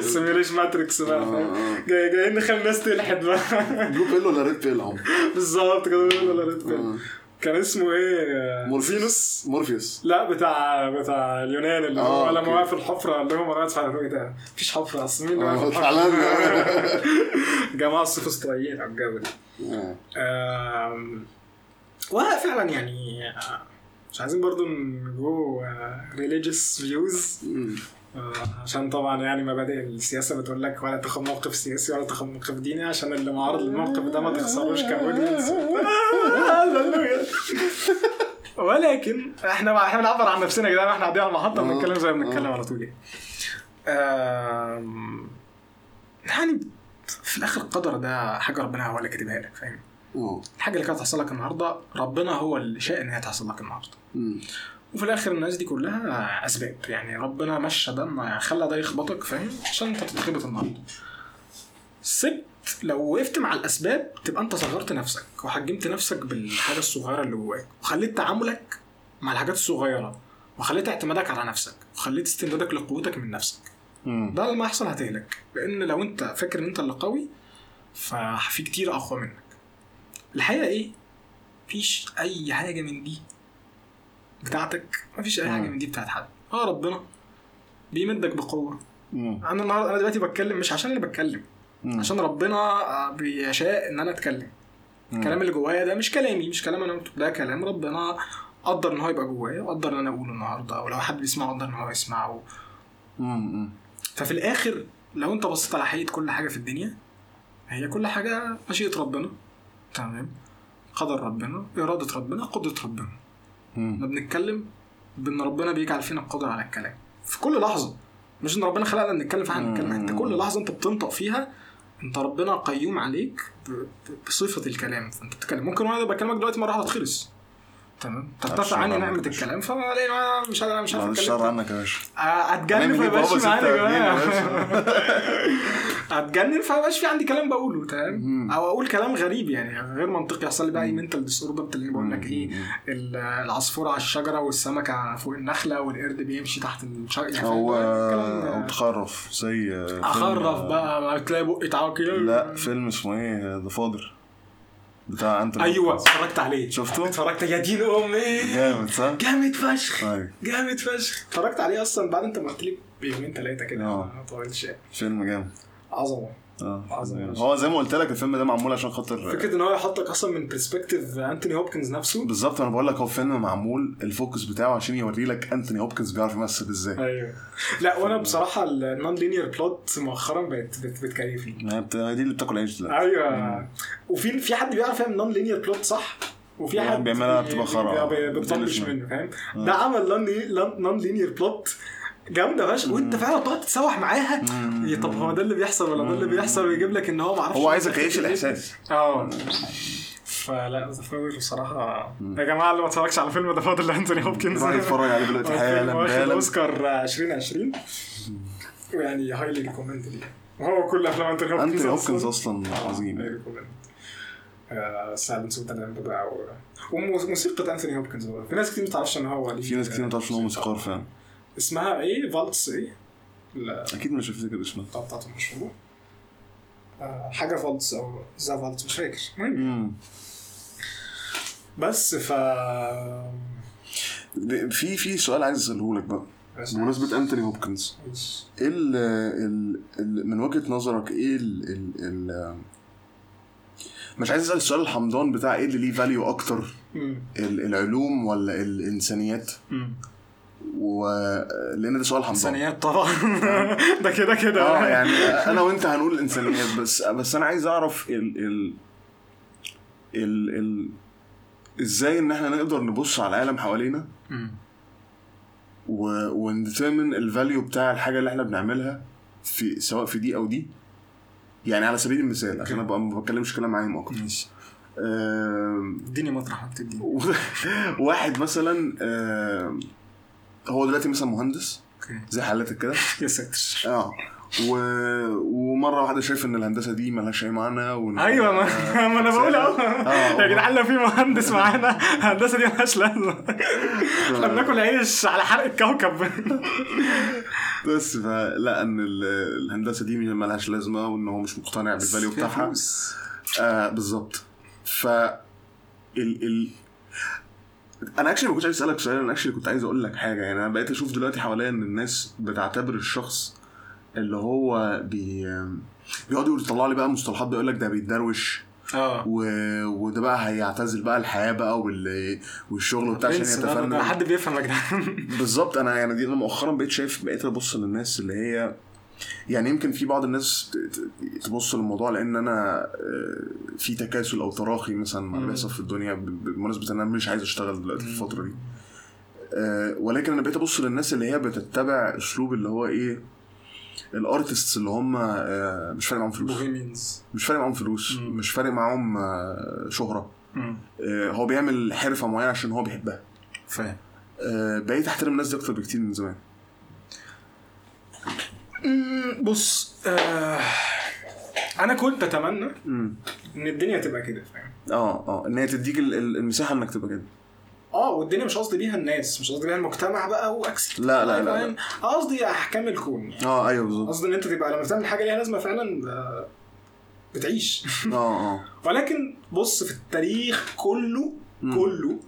simulation matrix بقى آه،. جاي جايين نخلي الناس تلحد بقى. blue pill ولا red pill بالظبط كده ولا red pill. كان اسمه إيه؟ مورفينوس؟ مورفيوس. لا بتاع بتاع اليونان اللي هو آه، لما في الحفرة قال لهم أنا اسف على إيه ده مفيش حفرة اصل مين اللي آه، فعلاً. الحفرة؟ جماعة السوفسطائيين على الجو ده آه. آم، وفعلا يعني مش عايزين برضو ن go religious views. عشان طبعا يعني مبادئ السياسة بتقول لك ولا تاخد موقف سياسي ولا تاخد موقف ديني عشان اللي معارض للموقف ده ما تخسروش audience ولكن إحنا إحنا بنعبر عن نفسنا يا جدعان إحنا قاعدين على المحطة آه. بنتكلم زي ما بنتكلم آه. على طول يعني. يعني في الآخر القدر ده حاجة ربنا هو اللي كاتبها لك فاهم آه. الحاجة اللي كانت هتحصل لك النهارده ربنا هو اللي شاء إن هي تحصل لك النهارده. وفي الآخر الناس دي كلها أسباب. يعني ربنا مشى ده خلى ده يخبطك فاهم؟ عشان أنت تتخبط النهارده. سبت لو وقفت مع الأسباب تبقى أنت صغرت نفسك وحجمت نفسك بالحاجة الصغيرة اللي جواك وخليت تعاملك مع الحاجات الصغيرة وخليت اعتمادك على نفسك وخليت استمدادك لقوتك من نفسك. مم. ده لما يحصل هتهلك لأن لو أنت فاكر إن أنت اللي قوي ففي كتير أقوى منك. الحقيقة إيه؟ مفيش أي حاجة من دي بتاعتك مفيش أي حاجة. من دي بتاعت حد آه ربنا بيمدك بقوة مم. أنا النهارده أنا دلوقتي بتكلم مش عشان اللي بتكلم مم. عشان ربنا آه، بيشاء إن أنا أتكلم مم. الكلام اللي جوايا ده مش كلامي مش كلام أنا قلته ده كلام ربنا قدر إن هو يبقى جوايا وقدر إن أنا أقوله النهارده ولو حد بيسمعه قدر إن هو يسمعه مم. ففي الآخر لو أنت بصيت على حقيقة كل حاجة في الدنيا هي كل حاجة مشيئة ربنا تمام قدر ربنا إرادة ربنا قدرة ربنا. إحنا بنتكلم بإن ربنا بيجعل فينا القدره على الكلام. في كل لحظة. مش إن ربنا خلقنا نتكلم فاحنا نتكلم انت كل لحظة أنت بتنطق فيها أنت ربنا قيوم عليك بصفة الكلام. فأنت بتتكلم. ممكن وأنا بكلمك دلوقتي مرة واحدة تخلص. تمام؟ ترتفع عني نعمة يا باشا. الكلام. فلاقي أنا مش عارف مش عارف أتكلم. الشر عنك يا باشا. فما يبقاش بابا في معانا يا يا جماعة باشا. هتجنن فما يبقاش في عندي كلام بقوله تمام. أو أقول كلام غريب يعني غير منطقي يحصل لي بقى أي mental disorder اللي بقول لك إيه مم. ال- العصفوره على الشجرة والسمكة فوق النخلة والقرد بيمشي تحت الشجرة يعني؟ أو ده. تخرف زي أخرف بقى ما تلاقي بقي تعاقي لا فيلم اسمه إيه The Father بتاع انت أيوه اتفرجت عليه شفته؟ اتفرجت يا دين أمي جامد صح؟ جامد فشخ أيوه جامد فشخ اتفرجت عليه أصلا بعد أنت ما قلت لي بيومين ثلاثة كده آه. ما طولتش يعني. فيلم جامد عظمة. آه عظيم. هو زي ما قلت لك الفيلم ده معمول عشان خاطر فكرة إن هو يحطك أصلا من perspective انتوني هوبكنز نفسه. بالظبط أنا بقول لك هو فيلم معمول ال focus بتاعه عشان يوري لك انتوني هوبكنز بيعرف يمثل إزاي. أيوه. لا وأنا بصراحة ال non-linear plot مؤخرا بقت بت- بتكيفني. دي اللي بتاكل عيش دلوقتي. أيوه. وفي في حد بيعرف يعمل non-linear plot صح؟ وفي حد بيعملها بي- بتبقى خرا. بتطنش منه. فاهم؟ ده عمل non-linear plot جامدة فشخ. وانت فعلا بتقعد تتسوح معاها. إيه طب هو ده اللي بيحصل ولا ده اللي بيحصل؟ ويجيب لك إن هو معرفش هو عايزك تعيش الإحساس. آه. فلا The Father بصراحة. يا جماعة اللي ما اتفرجش على فيلم The Father لأنتوني هوبكنز. روح اتفرج عليه دلوقتي حالا واخد حالا. اوسكار 2020 ويعني highly recommended وهو كل أفلام أنتوني هوبكنز أنتوني أصلاً. هوبكنز أصلا عظيم. Silence of بقى و... وموسيقى انثوني هوبكنز. في ناس كتير ما تعرفش إن هو في ناس كتير ما تعرفش إن هو موسيقار فعلا. اسمها إيه؟ فالتس إيه؟ أكيد مش هفتكر اسمه بتاع بتاعته مشهورة آه، حاجة فالتس أو the فالتس مش فاكر. المهم. بس ف في في سؤال عايز أسأله لك بقى. بمناسبة انتوني هوبكنز إيه ال ال من وجهة نظرك إيه ال ال ال مش عايز أسأل السؤال الحمضان بتاع إيه اللي ليه فاليو أكتر؟ العلوم ولا الإنسانيات؟ مم. و لأن ده سؤال حمضان إنسانيات طبعا. ده كده كده. آه يعني أنا وأنت هنقول الانسانيات بس بس أنا عايز أعرف ال ال ال ال إزاي إن إحنا نقدر نبص على العالم حوالينا ون determine ال value بتاع الحاجة اللي إحنا بنعملها في سواء في دي أو دي. يعني على سبيل المثال عشان أبقى ما بتكلمش كلام عام أكتر. ماشي. اديني مطرح ما بتديني. واحد مثلا آم، هو دلوقتي مثلا مهندس okay. زي حالتك كده. يا ساتر. آه. و... ومرة واحدة شايف إن الهندسة دي ملهاش أي معنى وإن... أيوه ما, ما أنا بقول اهو آه. يا جدعان لو في مهندس معانا الهندسة دي مالهاش لازمة. إحنا بناكل عيش على حرق الكوكب. بس فلا إن ال- الهندسة دي ملهاش لازمة وإن هو مش مقتنع بال value بتاعها. آه بالظبط. ف ال ال أنا actually ما كنتش عايز أسألك سؤال أنا actually كنت عايز أقول لك حاجة. يعني أنا بقيت أشوف دلوقتي حواليا إن الناس بتعتبر الشخص اللي هو بي بيقعد يقول يطلع لي بقى مصطلحات بيقول لك ده بيتدروش آه. و... وده بقى هيعتزل بقى الحياة بقى وال... والشغل وبتاع عشان ده يتفنن. حد بيفهم يا جدعان. بالظبط أنا يعني دي أنا مؤخرا بقيت شايف بقيت أبص للناس اللي هي يعني يمكن في بعض الناس تبص للموضوع لأن أنا آه، في تكاسل أو تراخي مثلا مع اللي. بيحصل في الدنيا بمناسبة إن أنا مش عايز أشتغل دلوقتي في الفترة دي. آه، ولكن أنا بقيت أبص للناس اللي هي بتتبع أسلوب اللي هو إيه الأرتستس اللي هم آه، مش فارق معاهم فلوس. مش فارق معاهم فلوس. مم. مش فارق معاهم شهرة. هو بيعمل حرفة معينة عشان هو بيحبها. فاهم. بقيت أحترم الناس دي أكتر بكتير من زمان. بص آه أنا كنت أتمنى إن الدنيا تبقى كده فاهم؟ آه آه إن هي تديك ال- ال- المساحة إنك تبقى كده. آه والدنيا مش قصدي بيها الناس مش قصدي بيها المجتمع بقى واكسل لا، لا، لا، لا. فاهم؟ قصدي أحكام الكون يعني. آه أيوه بالظبط. قصدي إن أنت تبقى لما تعمل حاجة ليها لازمة فعلا آه، بتعيش. آه آه. ولكن بص في التاريخ كله مم. كله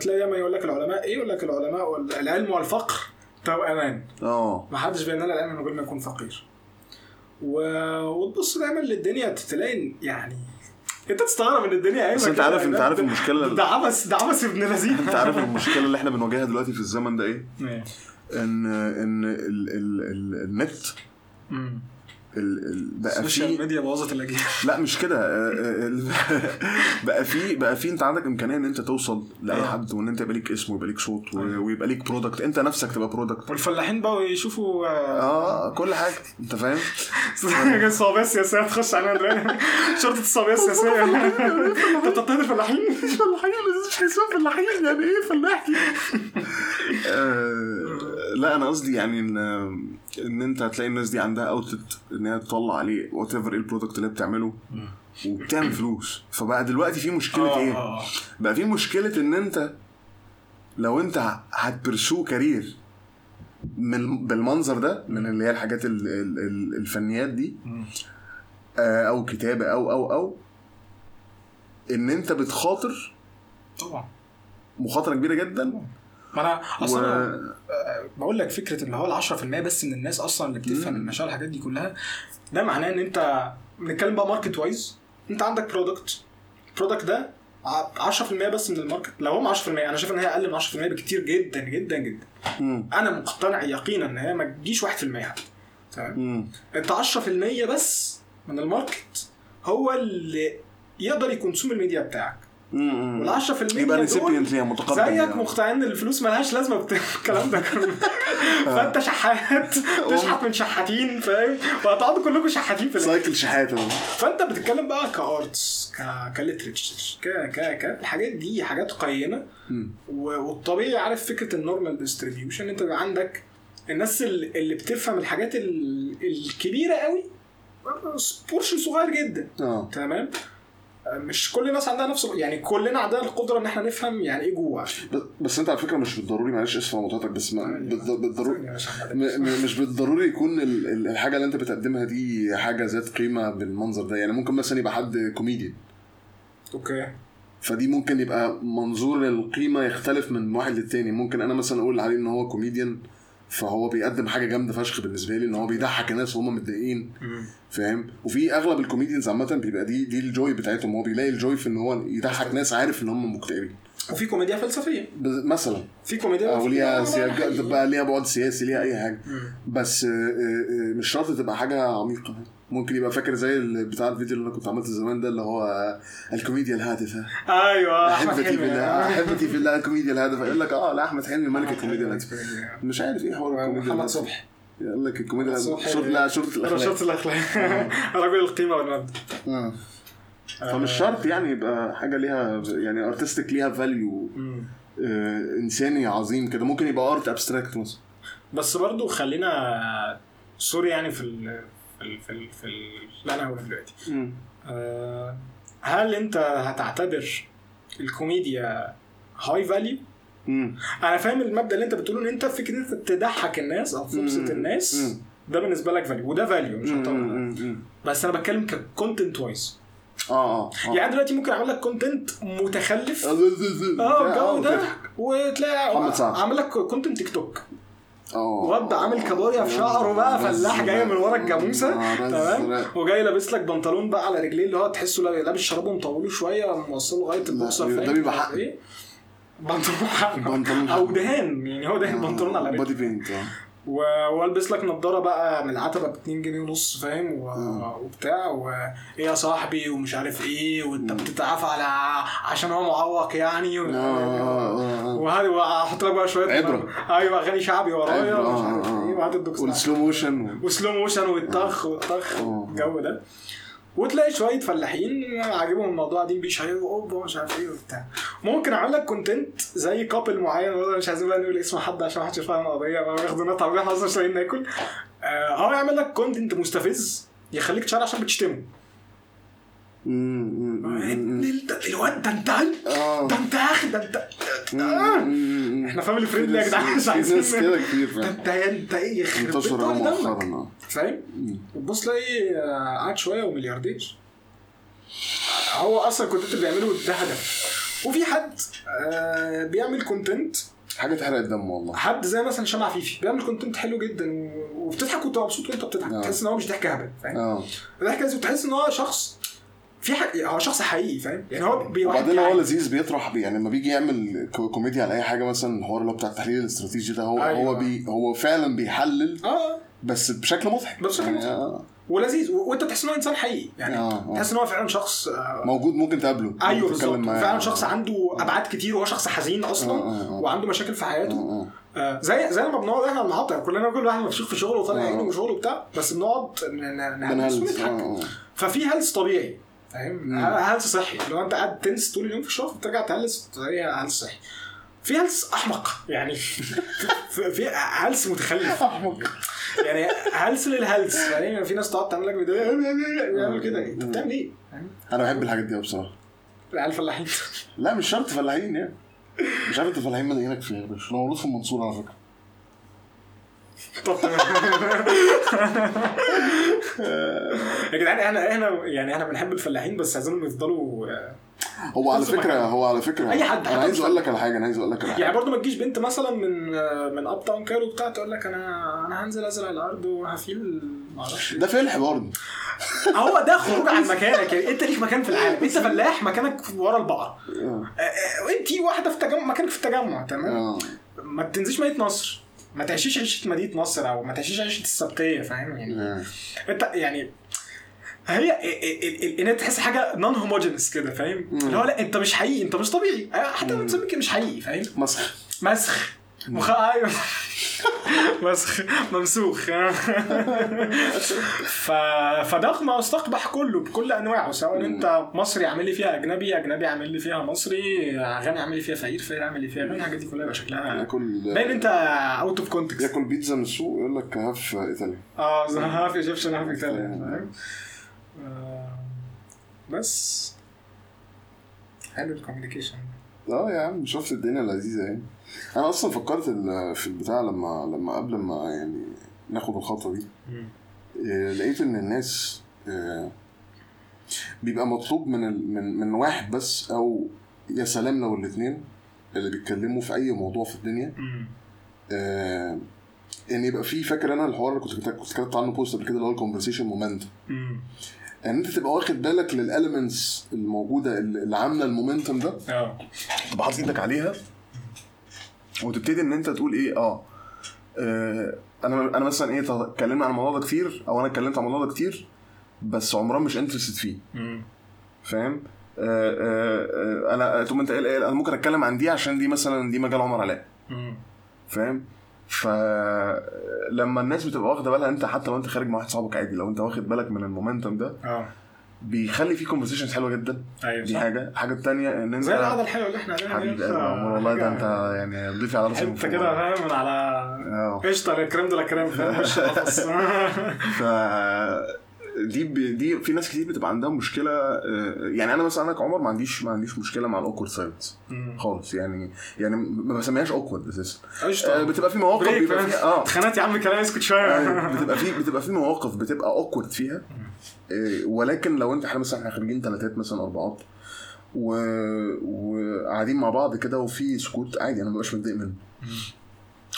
تلاقي دايما يقول لك العلماء إيه يقول لك العلماء العلم والفقر. توأمان آه. ما حدش بينال العلم من غير ما يكون فقير. و... وتبص دايما للدنيا تلاقي يعني أنت تستغرب إن الدنيا قايمة بس أنت عارف يعني أنت عارف المشكلة ده عبث ده عبث ابن لذيذ أنت عارف المشكلة اللي إحنا بنواجهها دلوقتي في الزمن ده إيه؟ ان إن ال ال ال النت ال ال بقى ال social media بوظت الأجيال. لا مش كده. آه، آه، ال- بقى في بقى في انت عندك إمكانية إن أنت توصل لأي آه. حد وإن أنت يبقى ليك اسم ويبقى ليك صوت أيوه. ويبقى ليك product أنت نفسك تبقى product والفلاحين بقوا يشوفوا آه كل حاجة. أنت فاهم؟ الصعوبيه السياسيه تخش علينا دلوقتي. شرطة الصعوبيه السياسية. أنت بتضطهد الفلاحين فلاحين؟ مش هيسموا فلاحين يعني إيه فلاح دي؟ آه، لا أنا قصدي يعني إن إن أنت هتلاقي الناس دي عندها outlet إن هي تطلع عليه whatever إيه ال product اللي هي بتعمله وبتعمل فلوس فبقى دلوقتي في مشكلة إيه؟ آه. بقى في مشكلة إن أنت لو أنت هت pursue career من بالمنظر ده من اللي هي الحاجات ال- ال- ال- الفنيات دي. آه، أو كتابة أو أو أو إن أنت بتخاطر طبعا مخاطرة كبيرة جدا ما أنا و... أصلا أنا بقول لك فكرة اللي هو ال 10% بس من الناس أصلا اللي بتفهم. المشاعر الحاجات دي كلها ده معناه إن أنت بنتكلم بقى market wise أنت عندك product ال product ده ع- 10% بس من ال market لو هم 10% أنا شايف إن هي أقل من 10% بكتير جدا جدا جدا مم. أنا مقتنع يقينا إن هي ما تجيش 1% حتى تمام. أنت 10% بس من ال market هو اللي يقدر ي consume ال media بتاعك. وال 10% يبقى recipient ليها متقبل زيك يعني. مقتنعين إن الفلوس ملهاش لازمة بتاع الكلام ده كله. فأنت شحات. تشحت من شحاتين فاهم؟ وهتقعدوا كلكم شحاتين في cycle شحاته فأنت بتتكلم بقى ك arts ك ك literature ك ك ك الحاجات دي حاجات قيمة. والطبيعي عارف فكرة ال normal distribution. أنت بيبقى عندك الناس اللي بتفهم الحاجات ال- الكبيرة قوي portion صغير جدا. آه. تمام؟ مش كل الناس عندها نفس يعني كلنا عندنا القدرة إن إحنا نفهم يعني إيه جوع بس- أنت على فكرة مش بالضروري معلش اسف على مقاطعتك بس بالضروري مش بالضروري يكون ال- ال- الحاجة اللي أنت بتقدمها دي حاجة ذات قيمة بالمنظر ده. يعني ممكن مثلا يبقى حد كوميديان. Okay. فدي ممكن يبقى منظور للقيمه يختلف من واحد للتاني. ممكن أنا مثلا أقول عليه إن هو كوميديان فهو بيقدم حاجة جامدة فشخ بالنسبة لي إن هو بيضحك الناس وهم متضايقين. فاهم؟ وفي أغلب ال comedians عامة بيبقى دي دي ال joy بتاعتهم. هو بيلاقي ال joy في إن هو يضحك ناس عارف إن هم مكتئبين. وفي كوميديا فلسفية. بز- مثلا. في كوميديا أو ليها سياج. بقى ليها بعد سياسي ليها أي حاجة. مم. بس آه، آه، آه، مش شرط تبقى حاجة عميقة. ممكن يبقى فاكر زي بتاع الفيديو اللي أنا كنت عملته زمان ده اللي هو آه، الكوميديا الهادفة. أيوه احبتي في الله احبتي في الله الكوميديا الهادفة. يقول لك آه لا أحمد حلمي ملك الكوميديا الهادفة. مش عارف إيه حوار الكوميديا محمد. صبحي. يقول لك الكوميديا. شرط لا شرطه الأخلاق. رشاط الأخلاق. رجل القيمة والمبدأ. آه. فمش شرط يعني يبقى حاجة ليها يعني artistic ليها value مم. إنساني عظيم كده. ممكن يبقى art abstract مثلا. بس برضو خلينا sorry يعني في في ال في, ال في ال اللي أنا هقوله دلوقتي آه، هل انت هتعتبر الكوميديا high value. أنا فاهم المبدأ اللي انت بتقوله إن انت فكرة إن انت تضحك الناس أو تبسط. الناس مم. ده بالنسبة لك value وده value مش هطول. بس أنا بتكلم ك content wise آه آه يعني دلوقتي ممكن اعمل لك content متخلف. آه الجو ده. وتلاقي. عامل لك content تيك توك واد عامل كابوريا في شعره بقى فلاح جاي من ورا الجاموسة. تمام؟ وجاي لابس لك بنطلون بقى على رجليه اللي هو تحسه لابس شرابه مطوله شوية موصله لغاية البوكسر ده بيبقى حقن. إيه؟ بنطلون بنطلون أو. دهان يعني هو دهان بنطلون على رجله. Body paint آه. والبس لك نضاره بقى من العتبه ب 2 جنيه ونص فاهم؟ و- وبتاع. وايه يا صاحبي؟ ومش عارف إيه وانت بتتعافى على عشان هو معوق يعني. و- آه وهذه واحط لك بقى شوية عبرة. أيوه أغاني شعبي ورايا ومش آه، عارف آه. إيه وهات الدكتور وال slow motion و slow motion والطخ والطخ آه. الجو ده. وتلاقي شوية فلاحين عاجبهم الموضوع قاعدين بيشيروا أوبا مش عارف إيه وبتاع. ممكن أعمل لك content زي couple معين مش عايزين بقى نقول اسم حد عشان محدش يفهم القضية نقطة عربيه إحنا أصلا مش ناكل. آه، هو يعمل لك content مستفز يخليك ت share عشان بتشتمه. انت الواد ده انت آه. ده انت يا أخي ده انت إحنا family friendly يا جدعان مش في ناس عايزين كده كتير فعلا. انت انت إيه يخرب انتشر مؤخرا آه. فاهم؟ وتبص تلاقي آه، قعد شوية وملياردير. هو أصلا ال content اللي بيعمله ده هدف. وفي حد آه، بيعمل content حاجة تحرق الدم والله. حد زي مثلا شمع فيفي بيعمل content حلو جدا وبتضحك وانت مبسوط وانت بتضحك. آه. تحس إن هو مش ضحك هبل فاهم؟ آه. ضحك لازم تحس إن هو شخص في حق هو شخص حقيقي فاهم؟ يعني هو وبعدين هو. لذيذ بيطرح بي يعني لما بيجي يعمل كو- كوميديا على أي حاجة مثلا الحوار اللي هو بتاع التحليل الاستراتيجي ده هو أيوة. هو بي هو فعلا بيحلل آه بس بشكل مضحك بشكل يعني مضحك. آه. ولذيذ وأنت تحس إن هو إنسان حقيقي يعني آه، آه. تحس إن هو فعلا شخص آه، موجود ممكن تقابله أيوه بالظبط تتكلم معاه. فعلا شخص عنده أبعاد كتير وهو شخص حزين أصلا آه، آه، آه. وعنده مشاكل في حياته آه، آه. آه، زي زي لما بنقعد إحنا المحطه يعني كلنا كل واحد مفشوخ في شغله وطالع آه. عينه وشغله وبتاع بس بنقعد نهلس ونضحك آه، آه. ففي هلس طبيعي فاهم؟ هلس صحي؟ لو أنت قاعد تنس طول اليوم في الشغل بترجع تهلس تلاقي هلس صحي؟ في هلس أحمق يعني في, في هلس متخلف. أحمق. يعني هلس للهلس فاهم؟ يعني في ناس تقعد تعمل لك فيديو بيعمل كده. أنت بتعمل إيه؟ أنا بحب الحاجات دي بصراحة. العيال الفلاحين لا مش شرط فلاحين يعني. مش عارف أنت فلاحين مدينك فين يا باشا أنا مولود في المنصورة على فكرة. طب تمام. يا جدعان إحنا إحنا يعني إحنا بنحب الفلاحين بس عايزينهم يفضلوا آه، هو على فكرة. هو على فكرة. أي حد، أنا عايز أقول لك على حاجة أنا عايز أقول لك على حاجة. يعني برضو ما تجيش بنت مثلا من آه، من Uptown Cairo بتاع تقول لك أنا أنا هنزل أزرع الأرض وه feel معرفش ده فلح برضه. هو ده خروج عن مكانك. يعني أنت ليك مكان في العالم. أنت فلاح مكانك ورا البقرة. وانت واحدة في تجمع مكانك في التجمع تمام؟ ما تنزليش مدينة نصر. ما تعيشيش عيشة مدينة نصر أو ما تعيشيش عيشة السبتيه فاهم؟ يعني آه. أنت يعني هي إن انت تحس حاجة non homogeneous كده فاهم؟ اللي هو لا أنت مش حقيقي أنت مش طبيعي. حتى لو مش حقيقي فاهم؟ مسخ. مسخ. مسخ أيوه. مسخ ممسوخ. ف... فضخم أستقبح كله بكل أنواعه سواء. أنت مصري عامل لي فيها أجنبي أجنبي عامل لي فيها مصري غني عامل لي فيها فقير فقير عامل لي فيها غني الحاجات دي كلها يبقى شكلها ياكل باين أنت Out of context ياكل بيتزا من السوق يقول لك half ايطاليا آه half Egyptian half آه، بس. حلو ال communication آه يا عم شفت الدنيا لذيذة يعني. أنا أصلا فكرت في البتاع لما لما قبل ما يعني ناخد الخطوة دي آه، لقيت إن الناس آه، بيبقى مطلوب من ال... من من واحد بس أو يا سلام لو الاثنين اللي بيتكلموا في أي موضوع في الدنيا. آه، إن يبقى في فاكر أنا الحوار اللي كنت كنت كنت كتبت عنه بوست قبل كده اللي هو ال conversation moment ان انت تبقى واخد بالك لل elements الموجودة اللي اللي عاملة ال momentum ده. آه. تبقى حاطط إيدك عليها وتبتدي ان انت تقول إيه آه آه، أنا أنا مثلا إيه اتكلمنا عن الموضوع ده كتير أو أنا اتكلمت عن الموضوع ده كتير بس عمران مش interested فيه. فاهم؟ آه، آه، آه، أنا تقوم انت قايل إيه، أنا ممكن اتكلم عن دي عشان دي مثلا دي مجال عمر علاء. فاهم؟ فلما الناس بتبقى واخدة بالها انت حتى لو انت خارج مع واحد صاحبك عادي لو انت واخد بالك من ال momentum ده آه بيخلي في conversations حلوة جدا أيوه دي صح. حاجة الحاجة الثانية إن انت زي القعدة الحلوة اللي إحنا عليها حبيب دي، قلبي يا عمر والله ده انت يعني ضيفي على راسي انت. كده فاهم من على آه قشطة الكريم ده كريم فاهم مش. ف دي ب... دي في ناس كتير بتبقى عندها مشكلة آه، يعني أنا مثلا أنا كعمر ما عنديش ما عنديش مشكلة مع ال awkward silence. خالص يعني يعني ما بسميهاش awkward أساسا. آه، بتبقى في مواقف بيبقى فيها آه. اتخانقت يا عم كلام اسكت آه، شوية بتبقى في بتبقى في مواقف بتبقى awkward فيها. آه، ولكن لو انت إحنا مثلا إحنا خارجين ثلاثات مثلا أربعات و... وقاعدين مع بعض كده وفي سكوت عادي أنا ما ببقاش متضايق منه.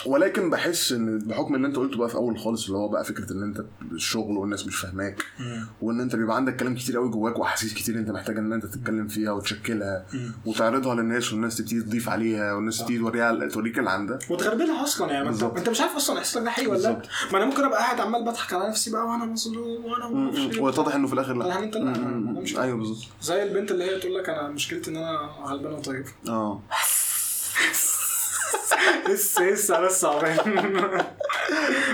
ولكن بحس إن بحكم اللي أنت قلته بقى في أول خالص اللي هو بقى فكرة إن أنت الشغل والناس مش فاهماك وإن أنت بيبقى عندك كلام كتير قوي جواك وأحاسيس كتير أنت محتاج إن أنت تتكلم فيها وتشكلها وتعرضها للناس والناس تبتدي تضيف عليها والناس تبتدي توريها توريك اللي عندها وتغربلها أصلا يعني ما أنت مش عارف أصلا إحساسك ده حقيقي ولا لأ. ما أنا ممكن أبقى قاعد عمال بضحك على نفسي بقى وأنا مظلوم وأنا ما إيه. ويتضح إنه في الآخر لأ. لا، أنت لأ، أيوه بالظبط. زي البنت اللي هي تقول لك أنا مشكلتي إن أنا غلبانه وطيبه آه. لسه لسه لسه عبان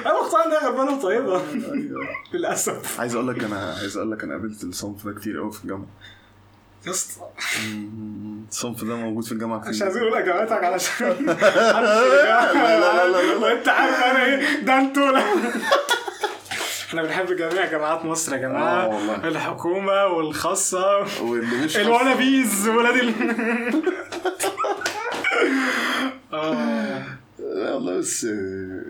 أنا مقتنع ان هي غلبانه وطيبة. للأسف. عايز أقول لك أنا عايز أقول لك أنا قابلت الصنف ده كتير قوي في الجامعة. يا اسطى. الصنف ده موجود في الجامعة كتير. مش عايزين نقول أجاباتك علشان لا، لا، لا، لا. وانت عارف أنا إيه؟ ده أنتوا. إحنا بنحب جميع جامعات مصر يا آه، جماعة. والله. الحكومة والخاصة. واللي مش الوانا بيز ولاد ال آه. لا والله بس آه،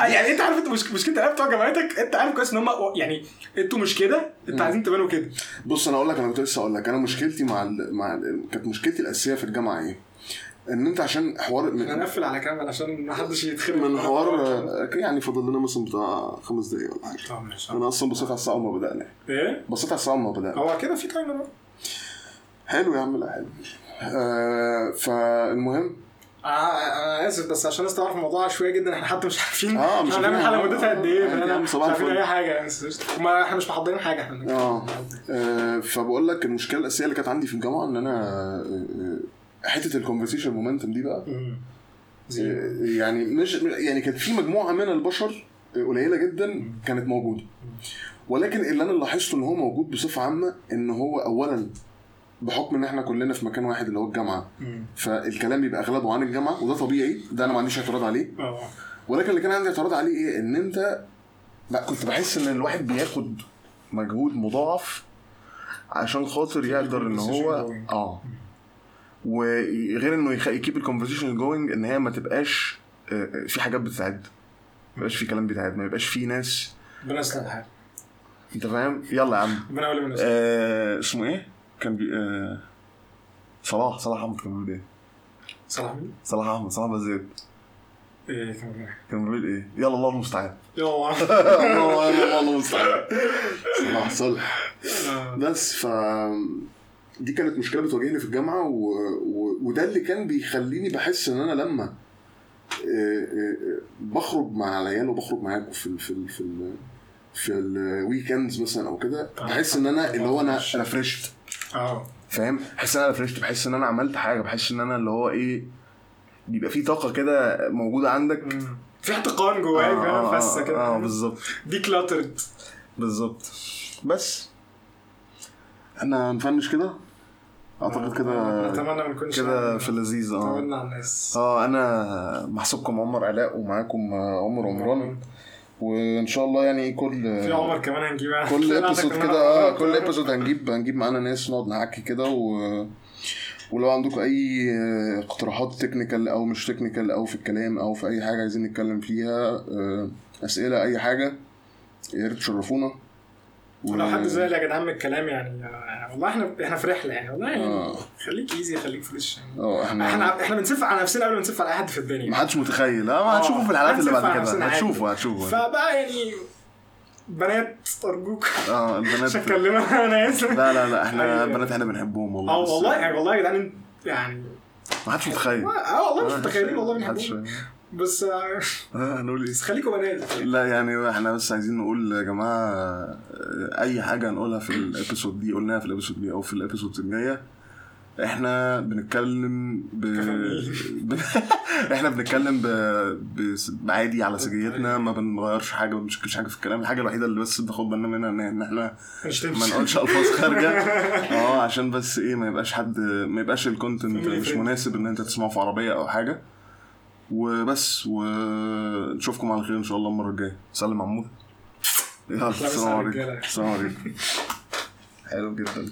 آه، يعني انت عارف انت مش مشكله العيال بتوع جامعتك انت عارف كويس ان هم يعني أنتوا مش كده أنتوا عايزين تبانوا كده. بص أنا أقول لك أنا كنت لسه أقول لك أنا مشكلتي مع ال... مع ال... كانت مشكلتي الاساسية في الجامعة إيه؟ ان انت عشان حوار من, هنقفل على كامل عشان ما حدش يتخرب من حوار آه، يعني فاضل لنا مثلا بتاع خمس دقايق ولا حاجة. أنا أصلا بصيت على الساعة وما بدأنا. إيه؟ بصيت على الساعة وما بدأنا. هو كده في تايمر؟ حلو يا عم لا حلو. آه فالمهم أنا آسف بس عشان تعرف الموضوع شوية جدا إحنا حتى مش عارفين. آه، مش هنعمل. حلقة مدتها قد إيه آه، فاحنا يا عم مش عارفين. أي حاجة يعني ما إحنا مش محضرين حاجة إحنا آه آه، فبقول لك المشكلة الاساسيه اللي كانت عندي في الجامعة إن أنا آه، آه، حتة الكونفرسيشن مومنتم دي بقى. آه، يعني مش يعني كانت في مجموعة من البشر آه، قليلة جدا كانت موجودة. ولكن اللي أنا لاحظته إن هو موجود بصفة عامة إن هو اولا بحكم إن إحنا كلنا في مكان واحد اللي هو الجامعة. مم. فالكلام بيبقى أغلبه عن الجامعة وده طبيعي ده أنا ما عنديش اعتراض عليه. آه. ولكن اللي كان عندي اعتراض عليه إيه؟ إن أنت لا كنت بحس إن الواحد بياخد مجهود مضاعف عشان خاطر يقدر إن هو. آه. وغير إنه ي keep ال conversation going إن هي ما تبقاش آه، آه، في حاجات بتساعد. ما يبقاش في كلام بيتعاد ما يبقاش في ناس. يصلح الحال أنت فاهم؟ يلا يا عم. من آه اسمه إيه؟ كان بي آه صلاح صلاح أحمد كان بيقول إيه؟ صلاح مين؟ صلاح أحمد صلاح بزيد إيه كان بيقول إيه؟ كان بيقول إيه؟ يلا الله المستعان. يلا الله الله الله المستعان. صلاح صلح. بس ف دي كانت مشكلة بتواجهني في الجامعة و... و... وده اللي كان بيخليني بحس إن أنا لما آه، آه، بخرج مع العيال وبخرج معاكم في ال... في ال... في ال... في ال weekends مثلا أو كده بحس إن أنا اللي هو أنا أنا refreshed آه فاهم؟ بحس إن أنا refreshed بحس إن أنا عملت حاجة بحس إن أنا اللي هو إيه بيبقى في طاقة كده موجودة عندك. مم. في احتقان جواك فاهم؟ فاسة كده. آه بالظبط. دي cluttered بالظبط. بس إحنا ن finish كده؟ أعتقد كده اتمنى ما نكونش كده في اللذيذ آه. طولنا على الناس. آه أنا محسوبكم عمر علاء ومعاكم عمر عمران. وإن شاء الله يعني كل في عمر كمان هنجيب كل episode كده آه كل episode هنجيب هنجيب معانا ناس نقعد نحكي كده و ولو عندكم أي اقتراحات technical أو مش technical أو في الكلام أو في أي حاجة عايزين نتكلم فيها آه، أسئلة أي حاجة يا ريت تشرفونا. ولو حد زعل يا جدعان من الكلام يعني يعني والله إحنا إحنا في رحلة يعني والله يعني آه. خليك easy خليك fresh يعني. آه إحنا إحنا إحنا بنسف على نفسنا قبل ما نسف على أي حد في ما الدنيا حدش متخيل. آه ما آه، هتشوفوا في الحلقات اللي بعد كده. هتشوفوا هتشوفوا فبقى يعني بنات ارجوك آه مش البنات هتكلمها أنا آسف. لا لا لا إحنا أيوة. البنات إحنا بنحبهم والله. آه والله يعني والله يا جدعان يعني ما حدش متخيل. آه والله مش آه، متخيلين والله ما بنحبهم بس آه، آه هنقول إيه؟ خليكم بنات لا يعني إحنا بس عايزين نقول يا جماعة آه، أي حاجة هنقولها في ال episode دي قلناها في ال episode دي أو في ال episode الجاية إحنا بنتكلم ب... ب... إحنا بنتكلم ب... ب... عادي على سجيتنا ما بنغيرش حاجة ما بنشكلش حاجة في الكلام. الحاجة الوحيدة اللي بس بناخد بالنا منها إن إحنا ما نقولش ألفاظ خارجة. آه عشان بس إيه ما يبقاش حد ما يبقاش الكونتنت مش. مناسب إن أنت تسمعه في عربية أو حاجة. وبس ونشوفكم على خير إن شاء الله المرة الجاية. سلم عمود. يلا السلام عليكم. السلام عليكم. حلو جدا.